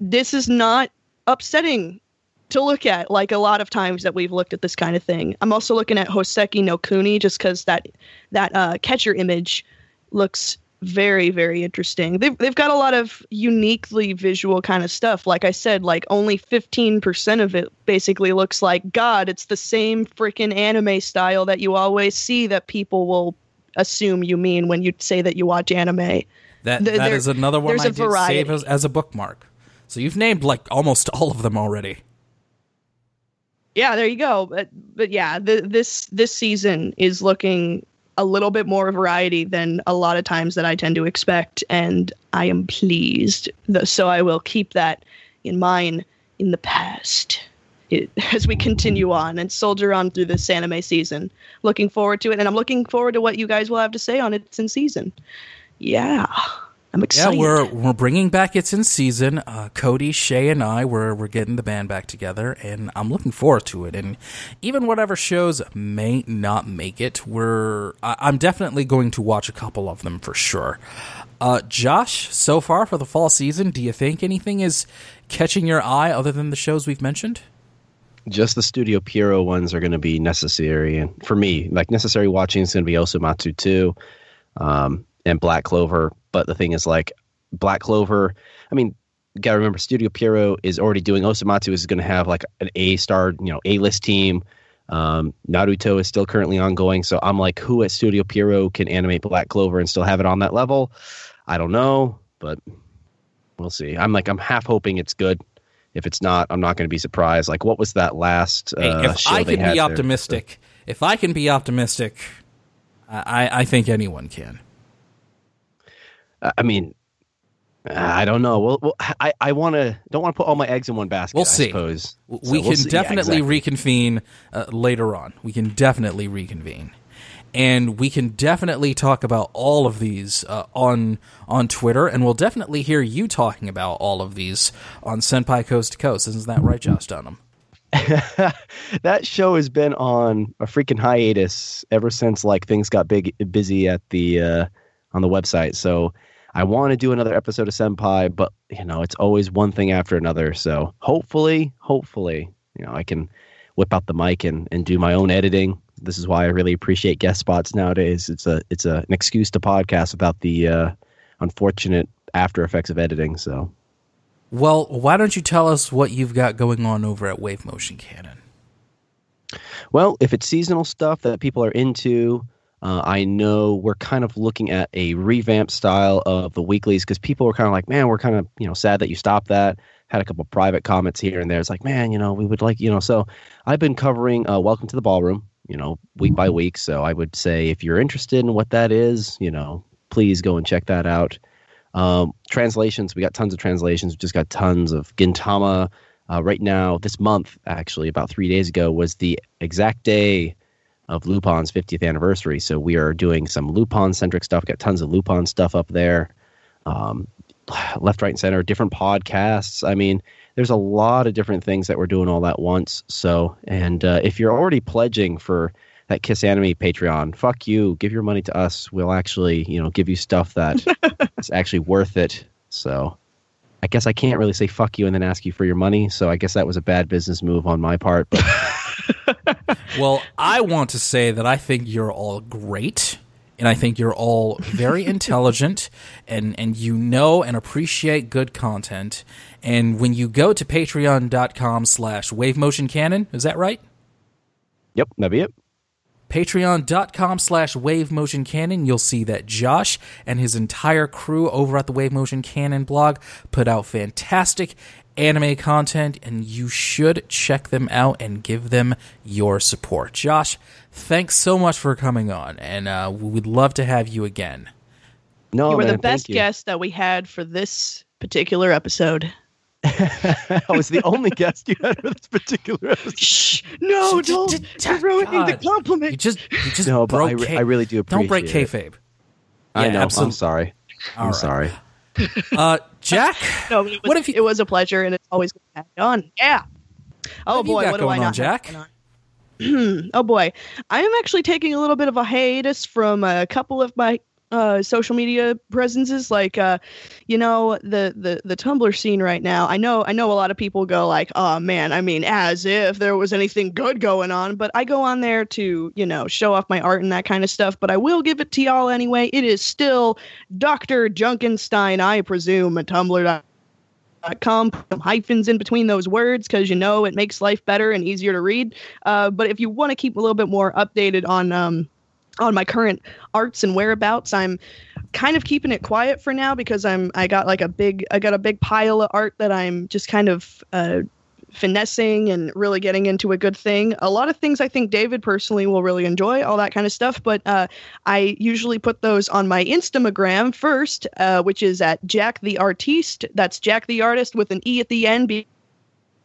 Speaker 2: this is not upsetting to look at like a lot of times that we've looked at this kind of thing. I'm also looking at Hoseki no Kuni just because that that uh, catcher image looks very very interesting. They've they've got a lot of uniquely visual kind of stuff. Like I said, like only 15% of it basically looks like God. It's the same freaking anime style that you always see that people will assume you mean when you say that you watch anime.
Speaker 1: That that there, is another one I did save as, as a bookmark. So you've named like almost all of them already
Speaker 2: yeah, there you go. But but yeah, the, this this season is looking a little bit more variety than a lot of times that I tend to expect, and I am pleased. So I will keep that in mind in the past it, as we continue on and soldier on through this anime season. Looking forward to it, and I'm looking forward to what you guys will have to say on it in season. Yeah. I'm excited.
Speaker 1: Yeah, we're we're bringing back It's in Season. Uh, Cody, Shay, and I we're we're getting the band back together, and I'm looking forward to it. And even whatever shows may not make it, we're I, am definitely going to watch a couple of them for sure. Uh, Josh, so far for the fall season, do you think anything is catching your eye other than the shows we've mentioned?
Speaker 3: Just the Studio Pierrot ones are going to be necessary, and for me, like necessary watching is going to be Osomatsu too. Um, and Black Clover. But the thing is, like Black Clover, I mean, gotta remember Studio Pierrot is already doing Osomatsu is going to have like an A star, you know, A list team. Um, Naruto is still currently ongoing, so I'm like, who at Studio Pierrot can animate Black Clover and still have it on that level? I don't know, but we'll see. I'm like, I'm half hoping it's good. If it's not, I'm not going to be surprised. Like, what was that last?
Speaker 1: Uh, hey, if I can be optimistic, there? if I can be optimistic, I, I think anyone can.
Speaker 3: I mean, I don't know. Well, well I, I want to don't want to put all my eggs in one basket.
Speaker 1: We'll see.
Speaker 3: I suppose
Speaker 1: we so can we'll definitely yeah, exactly. reconvene uh, later on. We can definitely reconvene, and we can definitely talk about all of these uh, on on Twitter, and we'll definitely hear you talking about all of these on Senpai Coast to Coast. Isn't that right, Josh Dunham?
Speaker 3: that show has been on a freaking hiatus ever since like things got big busy at the uh, on the website. So I want to do another episode of Senpai, but you know, it's always one thing after another. So hopefully, hopefully, you know, I can whip out the mic and, and do my own editing. This is why I really appreciate guest spots nowadays. It's a it's a, an excuse to podcast without the uh, unfortunate after effects of editing. So,
Speaker 1: well, why don't you tell us what you've got going on over at Wave Motion Cannon?
Speaker 3: Well, if it's seasonal stuff that people are into, uh, I know we're kind of looking at a revamped style of the weeklies because people were kind of like, man, we're kind of you know sad that you stopped that. Had a couple private comments here and there. It's like, man, you know, we would like, you know. So I've been covering uh, Welcome to the Ballroom, you know, week by week. So I would say if you're interested in what that is, you know, please go and check that out. Um, translations, we got tons of translations. We just got tons of Gintama. Uh, right now, this month, actually, about three days ago, was the exact day of Lupin's 50th anniversary. So we are doing some Lupin centric stuff. Got tons of Lupon stuff up there. Um, left, right, and center, different podcasts. I mean, there's a lot of different things that we're doing all at once. So, and uh, if you're already pledging for that Kiss Anime Patreon, fuck you. Give your money to us. We'll actually, you know, give you stuff that is actually worth it. So, I guess I can't really say fuck you and then ask you for your money. So I guess that was a bad business move on my part. But
Speaker 1: well, I want to say that I think you're all great. And I think you're all very intelligent and, and you know and appreciate good content. And when you go to patreon.com slash wave motion cannon, is that right?
Speaker 3: Yep, that'd be it
Speaker 1: patreon.com slash wave motion cannon you'll see that josh and his entire crew over at the wave motion cannon blog put out fantastic anime content, and you should check them out and give them your support. Josh, thanks so much for coming on, and uh, we would love to have you again.
Speaker 2: No, you were man, the best guest that we had for this particular episode.
Speaker 3: I was the only guest you had for this particular episode.
Speaker 2: Shh, no, don't you're ruining the compliment.
Speaker 1: You just, you just no, broke. I, re-
Speaker 3: I, really do appreciate. It.
Speaker 1: Don't break kayfabe.
Speaker 3: I know. Absolutely. I'm sorry. All I'm right. sorry.
Speaker 1: Uh, Jack,
Speaker 2: no, was, what if you, it was a pleasure, and it's always good to have on. Yeah. Oh
Speaker 1: what
Speaker 2: boy, what do I
Speaker 1: not Jack?
Speaker 2: oh boy, I am actually taking a little bit of a hiatus from a couple of my uh, social media presences like uh, you know the, the the tumblr scene right now. I know i know a lot of people go like oh man i mean as if there was anything good going on but i go on there to you know show off my art and that kind of stuff but i will give it to y'all anyway. It is still dr junkenstein i presume at tumblr com. Some hyphens in between those words because you know it makes life better and easier to read. Uh, but if you want to keep a little bit more updated on um, on my current arts and whereabouts. I'm kind of keeping it quiet for now because I'm I got like a big I got a big pile of art that I'm just kind of uh, finessing and really getting into a good thing. A lot of things I think David personally will really enjoy, all that kind of stuff. But uh, I usually put those on my Instagram first, uh, which is at Jack the Artiste. That's Jack the Artist with an E at the end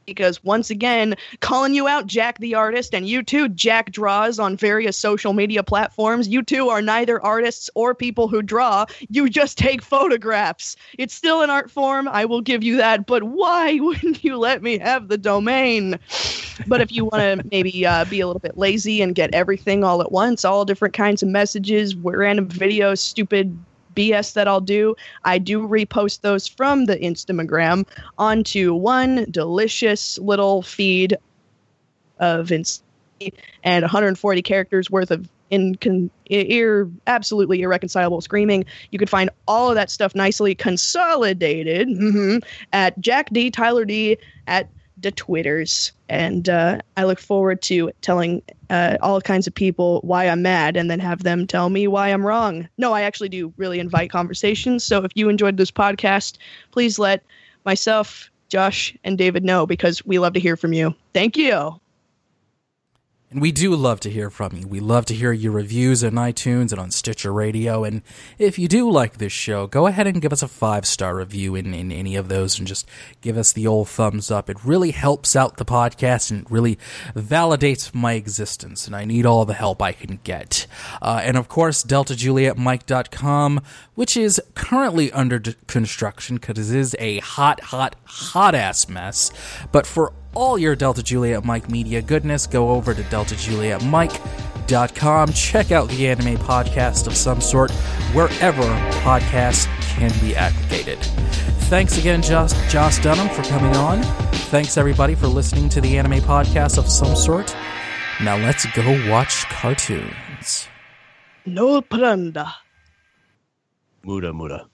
Speaker 2: because once again, calling you out, Jack the artist, and you too, Jack draws on various social media platforms. You two are neither artists or people who draw. You just take photographs. It's still an art form. I will give you that. But why wouldn't you let me have the domain? But if you want to maybe uh, be a little bit lazy and get everything all at once, all different kinds of messages, random videos, stupid BS that I'll do, I do repost those from the Instagram onto one delicious little feed of Inst- and 140 characters worth of in con- ear absolutely irreconcilable screaming. You could find all of that stuff nicely consolidated mm-hmm, at Jack D Tyler D at the Twitters. And uh, I look forward to telling uh, all kinds of people why I'm mad and then have them tell me why I'm wrong. No, I actually do really invite conversations. So if you enjoyed this podcast, please let myself, Josh, and David know because we love to hear from you. Thank you.
Speaker 1: And we do love to hear from you. We love to hear your reviews on iTunes and on Stitcher Radio. And if you do like this show, go ahead and give us a five star review in, in any of those and just give us the old thumbs up. It really helps out the podcast and it really validates my existence. And I need all the help I can get. Uh, and of course, DeltaJulietMike.com, which is currently under construction because it is a hot, hot, hot ass mess. But for all your Delta Juliet Mike media goodness, go over to deltajulietmike.com. Check out the anime podcast of some sort wherever podcasts can be aggregated. Thanks again, Josh, Josh Dunham, for coming on. Thanks, everybody, for listening to the anime podcast of some sort. Now let's go watch cartoons.
Speaker 2: No pranda.
Speaker 3: Muda muda.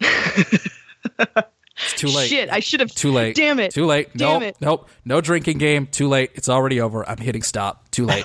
Speaker 1: It's too late.
Speaker 2: Shit, I should have.
Speaker 1: Too late.
Speaker 2: Damn it.
Speaker 1: Too late.
Speaker 2: Damn
Speaker 1: nope.
Speaker 2: it.
Speaker 1: Nope. No drinking game. Too late. It's already over. I'm hitting stop. Too late.